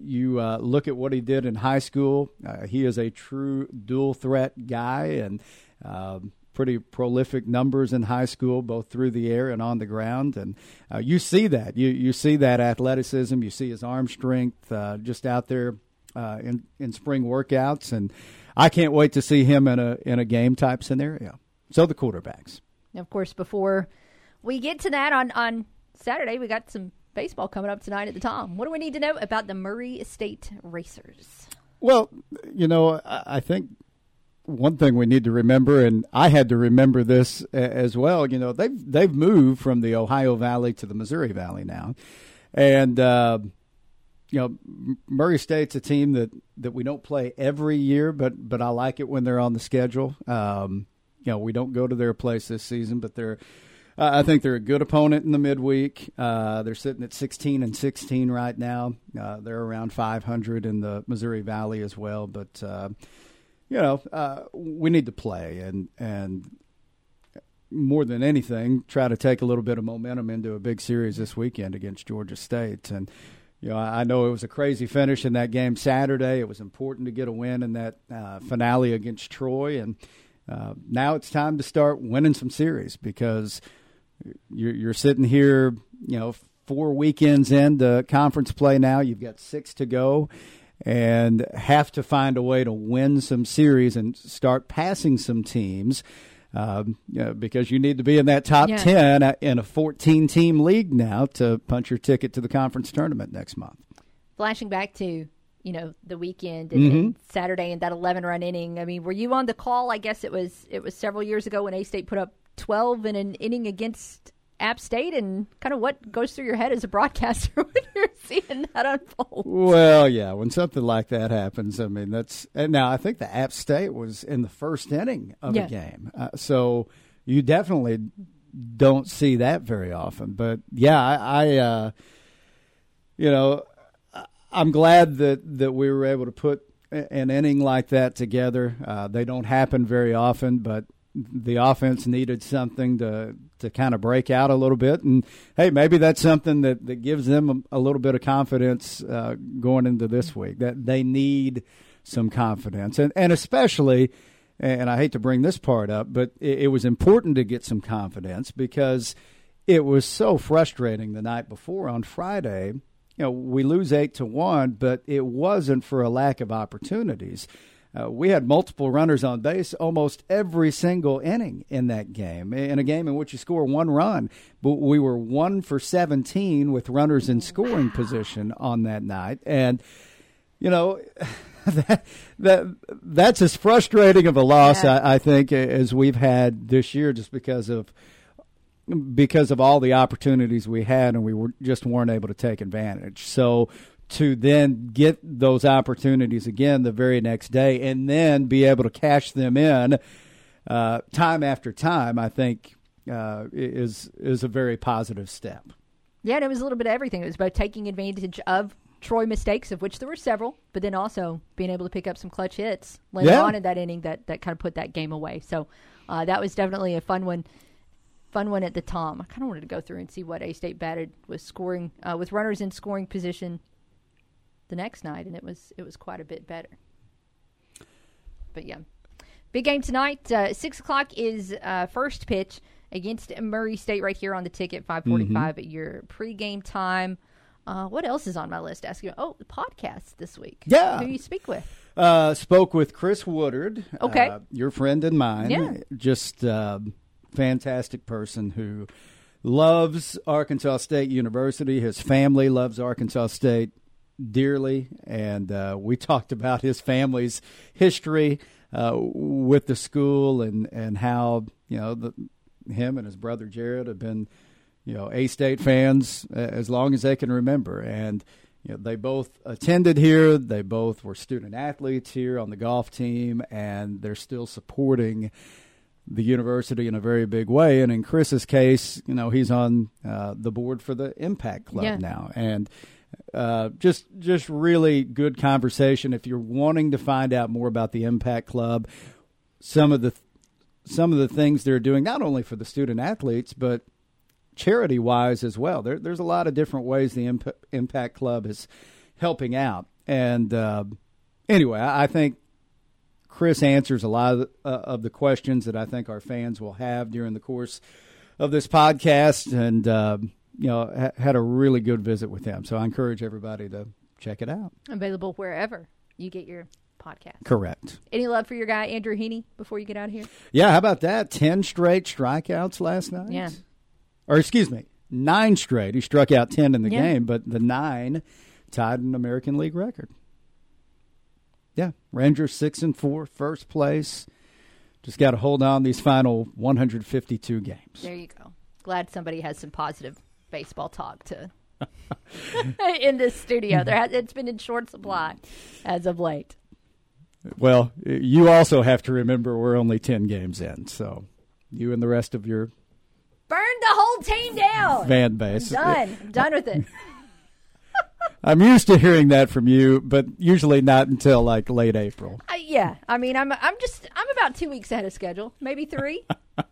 You uh, look at what he did in high school. Uh, he is a true dual threat guy and um, pretty prolific numbers in high school, both through the air and on the ground. And uh, you see that. You you see that athleticism. You see his arm strength uh, just out there uh, in in spring workouts. And I can't wait to see him in a in a game type scenario. So the quarterbacks. Of course, before we get to that on, on Saturday. We got some baseball coming up tonight at the Tom. What do we need to know about the Murray State Racers? Well, you know, I think one thing we need to remember, and I had to remember this as well. You know, they've they've moved from the Ohio Valley to the Missouri Valley now, and uh, you know, Murray State's a team that that we don't play every year, but but I like it when they're on the schedule. Um, you know, we don't go to their place this season, but they're uh, I think they're a good opponent in the midweek. Uh, they're sitting at 16 and 16 right now. Uh, they're around 500 in the Missouri Valley as well. But uh, you know, uh, we need to play and and more than anything, try to take a little bit of momentum into a big series this weekend against Georgia State. And you know, I know it was a crazy finish in that game Saturday. It was important to get a win in that uh, finale against Troy and. now it's time to start winning some series because you're, you're sitting here, you know, four weekends into conference play now. You've got six to go and have to find a way to win some series and start passing some teams. Um, you know, because you need to be in that top yeah. 10 in a 14 team league now to punch your ticket to the conference tournament next month. Flashing back to you know the weekend and, mm-hmm. and, Saturday and that 11 run inning. I mean, were you on the call? I guess it was it was several years ago when A State put up 12 in an inning against App State and kind of what goes through your head as a broadcaster when you're seeing that unfold? Well, yeah, when something like that happens, I mean, that's and now I think the App State was in the first inning of yeah. a game, uh, so you definitely don't see that very often. But yeah, I, I uh, you know, I'm glad that that we were able to put an inning like that together. Uh, they don't happen very often, but the offense needed something to to kind of break out a little bit, and hey, maybe that's something that, that gives them a, a little bit of confidence uh, going into this week. That they need some confidence, and and especially, and I hate to bring this part up, but it, it was important to get some confidence because it was so frustrating the night before on Friday. You know, we lose eight to one, but it wasn't for a lack of opportunities uh, we had multiple runners on base almost every single inning in that game, in a game in which you score one run. But we were one for 17 with runners in scoring position on that night. And, you know, that, that that's as frustrating of a loss, yeah. I, I think, as we've had this year just because of because of all the opportunities we had and we were just weren't able to take advantage. So to then get those opportunities again the very next day and then be able to cash them in uh, time after time, I think uh, is is a very positive step. Yeah, and it was a little bit of everything. It was about taking advantage of Troy mistakes, of which there were several, but then also being able to pick up some clutch hits later Yeah. on in that inning that, that kind of put that game away. So uh, that was definitely a fun one. Fun one at the Tom. I kind of wanted to go through and see what A State batted with scoring uh, with runners in scoring position the next night, and it was it was quite a bit better. But yeah, big game tonight. Uh, Six o'clock is uh, first pitch against Murray State right here on the ticket. Five forty-five at your pregame time. Uh, what else is on my list? Asking. Oh, the podcast this week. Yeah. Who you speak with? Uh, spoke with Chris Woodard. Okay. uh, your friend and mine. Yeah. Just uh, fantastic person who loves Arkansas State University. His family loves Arkansas State dearly, and uh, we talked about his family's history uh, with the school and and how you know the, him and his brother Jared have been you know A State fans uh, as long as they can remember, and you know they both attended here. They both were student athletes here on the golf team, and they're still supporting the university in a very big way. And in Chris's case, you know, he's on uh, the board for the Impact Club Yeah. now, and uh, just just really good conversation. If you're wanting to find out more about the Impact Club, some of the some of the things they're doing, not only for the student athletes, but charity wise as well. There, there's a lot of different ways the Imp- Impact Club is helping out. And uh, anyway, I think Chris answers a lot of the, uh, of the questions that I think our fans will have during the course of this podcast. And, uh, you know, ha- had a really good visit with him. So I encourage everybody to check it out. Available wherever you get your podcast. Correct. Any love for your guy Andrew Heaney before you get out of here? Yeah, how about that? 10 straight strikeouts last night? Yeah. Or, excuse me, nine straight. He struck out 10 in the Yeah. game, but the nine tied an American League record. Yeah, Rangers 6 and four, first place. Just got to hold on these final 152 games. There you go. Glad somebody has some positive baseball talk to in this studio. There has, it's been in short supply as of late. Well, you also have to remember we're only 10 games in, so you and the rest of your Burn the whole team down. fan base. I'm done. I'm done with it. I'm used to hearing that from you, but usually not until like late April. Uh, yeah, I mean, I'm I'm just I'm about two weeks ahead of schedule, maybe three.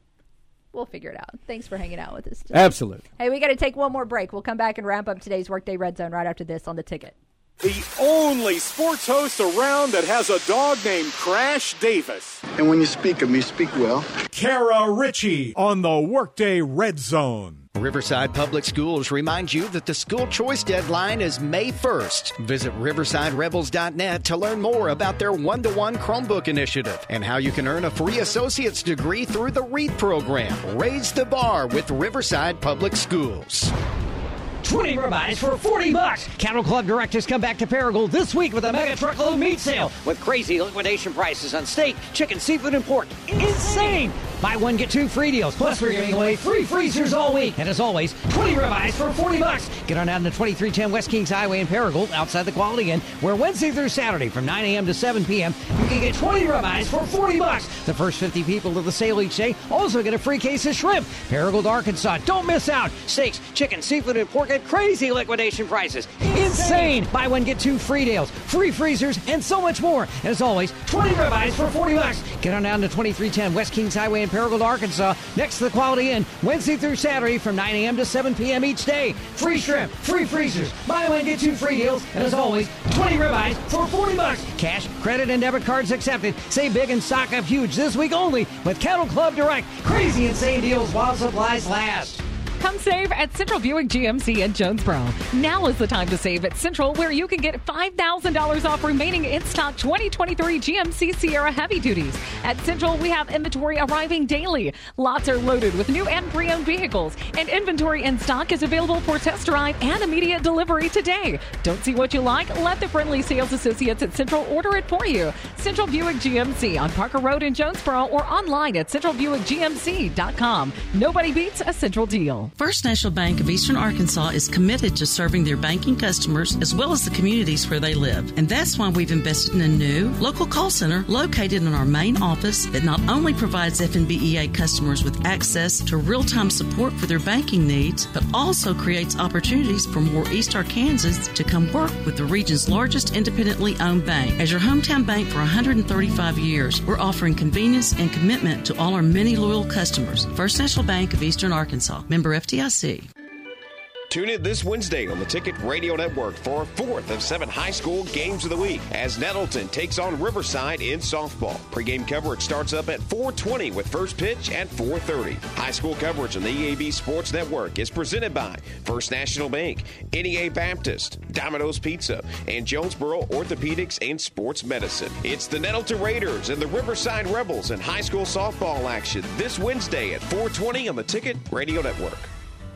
we'll figure it out. Thanks for hanging out with us. Today. Absolutely. Hey, we got to take one more break. We'll come back and wrap up today's Workday Red Zone right after this on the ticket. The only sports host around that has a dog named Crash Davis. And when you speak of me, speak well. Kara Richey on the Workday Red Zone. Riverside Public Schools remind you that the school choice deadline is May 1st. Visit riversiderebels.net to learn more about their one to one Chromebook initiative and how you can earn a free associate's degree through the READ program. Raise the bar with Riverside Public Schools. 20 ribeyes for 40 bucks. Cattle Club directors come back to Paragould this week with a mega truckload meat sale with crazy liquidation prices on steak, chicken, seafood, and pork. Insane! Buy one, get two free deals. Plus, we're giving away free freezers all week. And as always, 20 ribeyes for 40 bucks. Get on down to 2310 West Kings Highway in Paragould outside the Quality Inn, where Wednesday through Saturday from 9 a.m. to 7 p.m. you can get 20 ribeyes for 40 bucks. The first 50 people to the sale each day also get a free case of shrimp. Paragould, Arkansas. Don't miss out. Steaks, chicken, seafood, and pork at crazy liquidation prices. Insane! Buy one, get two free deals, free freezers, and so much more. As always, 20 ribeyes for 40 bucks. Get on down to 2310 West Kings Highway in Paragould, Arkansas, next to the Quality Inn, Wednesday through Saturday from 9 a.m. to 7 p.m. each day. Free shrimp, free freezers, buy one, get two free deals, and as always, 20 ribeyes for 40 bucks. Cash, credit, and debit cards accepted. Save big and stock up huge this week only with Cattle Club Direct. Crazy insane deals while supplies last. Come save at Central Buick GMC in Jonesboro. Now is the time to save at Central, where you can get $5,000 off remaining in stock 2023 GMC Sierra heavy duties. At Central, we have inventory arriving daily. Lots are loaded with new and pre owned vehicles, and inventory in stock is available for test drive and immediate delivery today. Don't see what you like? Let the friendly sales associates at Central order it for you. Central Buick GMC on Parker Road in Jonesboro or online at centralbuickgmc.com. Nobody beats a Central deal. First National Bank of Eastern Arkansas is committed to serving their banking customers as well as the communities where they live. And that's why we've invested in a new local call center located in our main office that not only provides FNBEA customers with access to real-time support for their banking needs, but also creates opportunities for more East Arkansans to come work with the region's largest independently owned bank. As your hometown bank for 135 years, we're offering convenience and commitment to all our many loyal customers. First National Bank of Eastern Arkansas, member FDIC. Tune in this Wednesday on the Ticket Radio Network for a fourth of seven high school games of the week as Nettleton takes on Riverside in softball. Pre-game coverage starts up at 4:20 with first pitch at 4:30. High school coverage on the EAB Sports Network is presented by First National Bank, NEA Baptist, Domino's Pizza, and Jonesboro Orthopedics and Sports Medicine. It's the Nettleton Raiders and the Riverside Rebels in high school softball action this Wednesday at 4:20 on the Ticket Radio Network.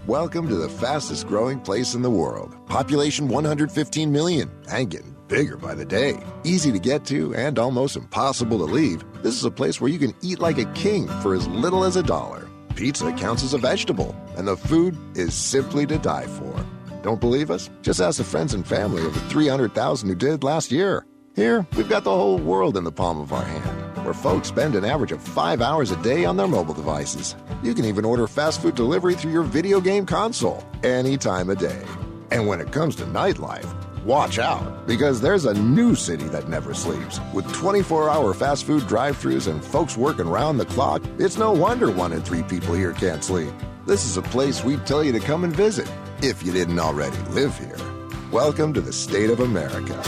Welcome to the fastest growing place in the world. Population 115 million and getting bigger by the day. Easy to get to and almost impossible to leave. This is a place where you can eat like a king for as little as a dollar. Pizza counts as a vegetable, and the food is simply to die for. Don't believe us? Just ask the friends and family of the 300,000 who did last year. Here, we've got the whole world in the palm of our hand, where folks spend an average of five hours a day on their mobile devices. You can even order fast food delivery through your video game console any time of day. And when it comes to nightlife, watch out, because there's a new city that never sleeps. With 24 hour fast food drive throughs and folks working round the clock, it's no wonder one in three people here can't sleep. This is a place we'd tell you to come and visit if you didn't already live here. Welcome to the state of America.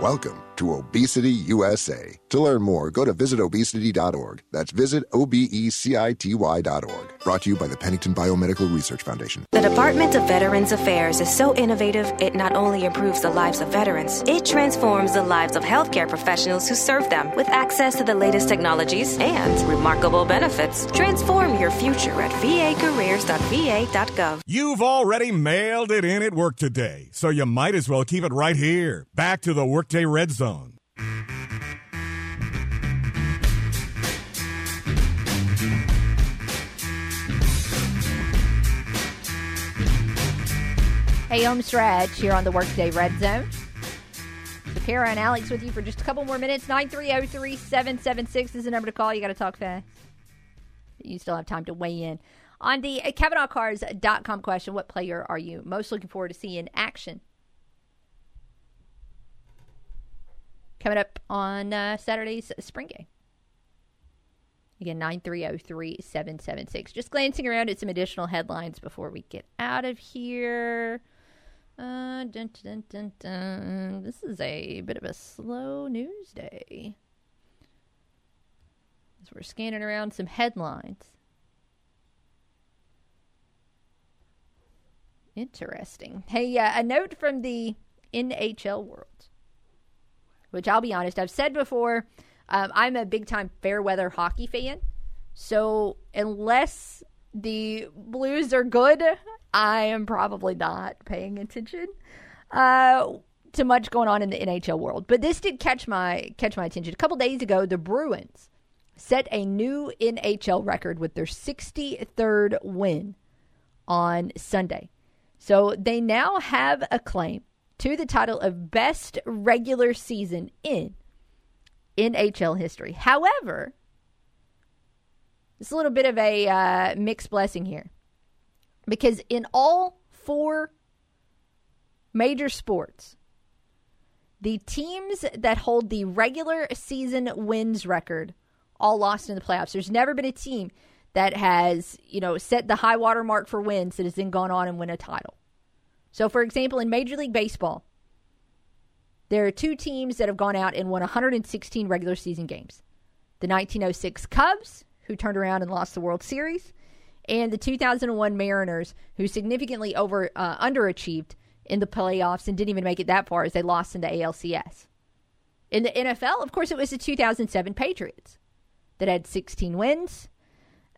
Welcome to Obesity USA. To learn more, go to visitobesity.org. That's visit O-B-E-C-I-T-Y.org. Brought to you by the Pennington Biomedical Research Foundation. The Department of Veterans Affairs is so innovative, it not only improves the lives of veterans, it transforms the lives of healthcare professionals who serve them with access to the latest technologies and remarkable benefits. Transform your future at vacareers.va.gov. You've already mailed it in at work today, so you might as well keep it right here. Back to the Workday Red Zone. Hey, home stretch here on the Workday Red Zone. So and Alex with you for just a couple more minutes. 930-3776 is the number to call. You got to talk fast. You still have time to weigh in. On the CavenaughCars.com question, what player are you most looking forward to seeing in action? Coming up on uh, Saturday's spring game. Again, 930-3776. Just glancing around at some additional headlines before we get out of here. Uh, dun, dun, dun. This is a bit of a slow news day. As we're scanning around some headlines. Interesting. Hey, uh, a note from the NHL world, which I'll be honest, I've said before, um, I'm a big time fair weather hockey fan. So unless the Blues are good, I am probably not paying attention uh, to much going on in the NHL world. But this did catch my catch my attention. A couple days ago, the Bruins set a new NHL record with their 63rd win on Sunday. So they now have a claim to the title of best regular season in NHL history. However, it's a little bit of a uh, mixed blessing here because in all four major sports, the teams that hold the regular season wins record all lost in the playoffs. There's never been a team that has, you know, set the high water mark for wins that has then gone on and win a title. So, for example, in Major League Baseball, there are two teams that have gone out and won 116 regular season games. The 1906 Cubs, who turned around and lost the World Series, and the 2001 Mariners, who significantly over uh, underachieved in the playoffs and didn't even make it that far as they lost in the ALCS. In the NFL, of course, it was the 2007 Patriots that had 16 wins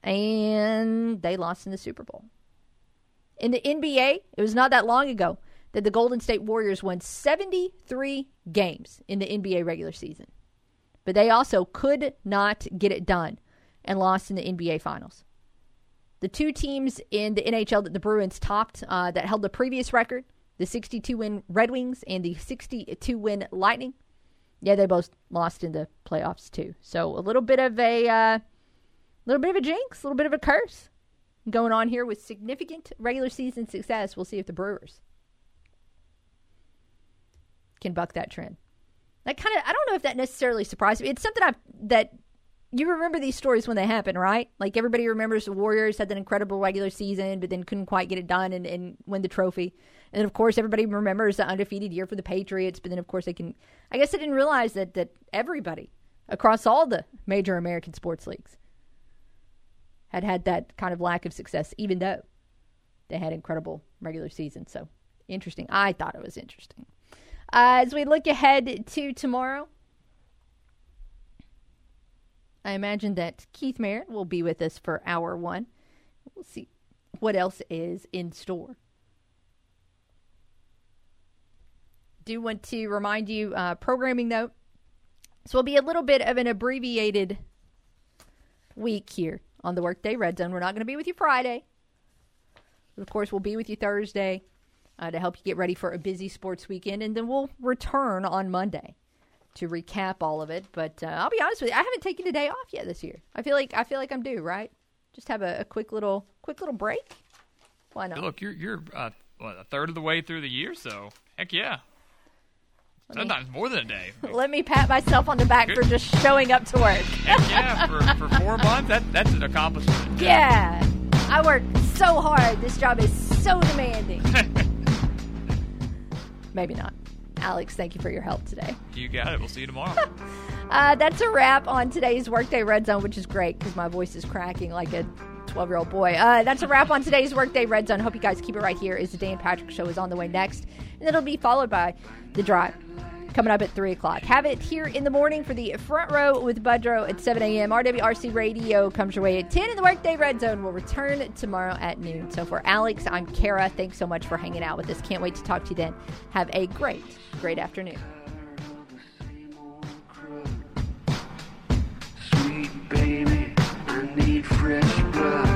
and they lost in the Super Bowl. In the NBA, it was not that long ago that the Golden State Warriors won 73 games in the NBA regular season. But they also could not get it done and lost in the NBA Finals. The two teams in the NHL that the Bruins topped uh, that held the previous record, the 62 win Red Wings and the 62 win Lightning. Yeah, they both lost in the playoffs too. So a little bit of a uh, little bit of a jinx, a little bit of a curse going on here with significant regular season success. We'll see if the Bruins can buck that trend. That kind of I don't know if that necessarily surprised me. It's something I that you remember these stories when they happen, right? Like everybody remembers the Warriors had that incredible regular season, but then couldn't quite get it done and, and win the trophy. And then, of course, everybody remembers the undefeated year for the Patriots. But then, of course, they can. I guess I didn't realize that that everybody across all the major American sports leagues had had that kind of lack of success, even though they had incredible regular season. So interesting. I thought it was interesting. Uh, as we look ahead to tomorrow, I imagine that Keith Merritt will be with us for hour one. We'll see what else is in store. Do want to remind you, uh, programming note. So it'll be a little bit of an abbreviated week here on the Workday Red Zone. We're not going to be with you Friday. But of course, we'll be with you Thursday uh, to help you get ready for a busy sports weekend. And then we'll return on Monday to recap all of it. But uh, I'll be honest with you, I haven't taken a day off yet this year. I feel like I feel like I'm due, right? Just have a, a quick little quick little break. Why not? Look, you're you're uh, what, a third of the way through the year, so heck yeah. Sometimes more than a day. Let me pat myself on the back for just showing up to work. Yeah, for, for four months, that that's an accomplishment. Yeah. I work so hard. This job is so demanding. Maybe not. Alex, thank you for your help today. You got it. We'll see you tomorrow. Uh, that's a wrap on today's Workday Red Zone, which is great because my voice is cracking like a 12 year old boy. Uh, that's a wrap on today's Workday Red Zone. Hope you guys keep it right here. Is the Dan Patrick Show is on the way next, and it'll be followed by the drive coming up at 3 o'clock. Have it here in the morning for the front row with Budrow at 7 a.m. RWRC Radio comes your way at 10, in the Workday Red Zone will return tomorrow at noon. So for Alex, I'm Kara. Thanks so much for hanging out with us. Can't wait to talk to you then. Have a great, great afternoon. need fresh blood.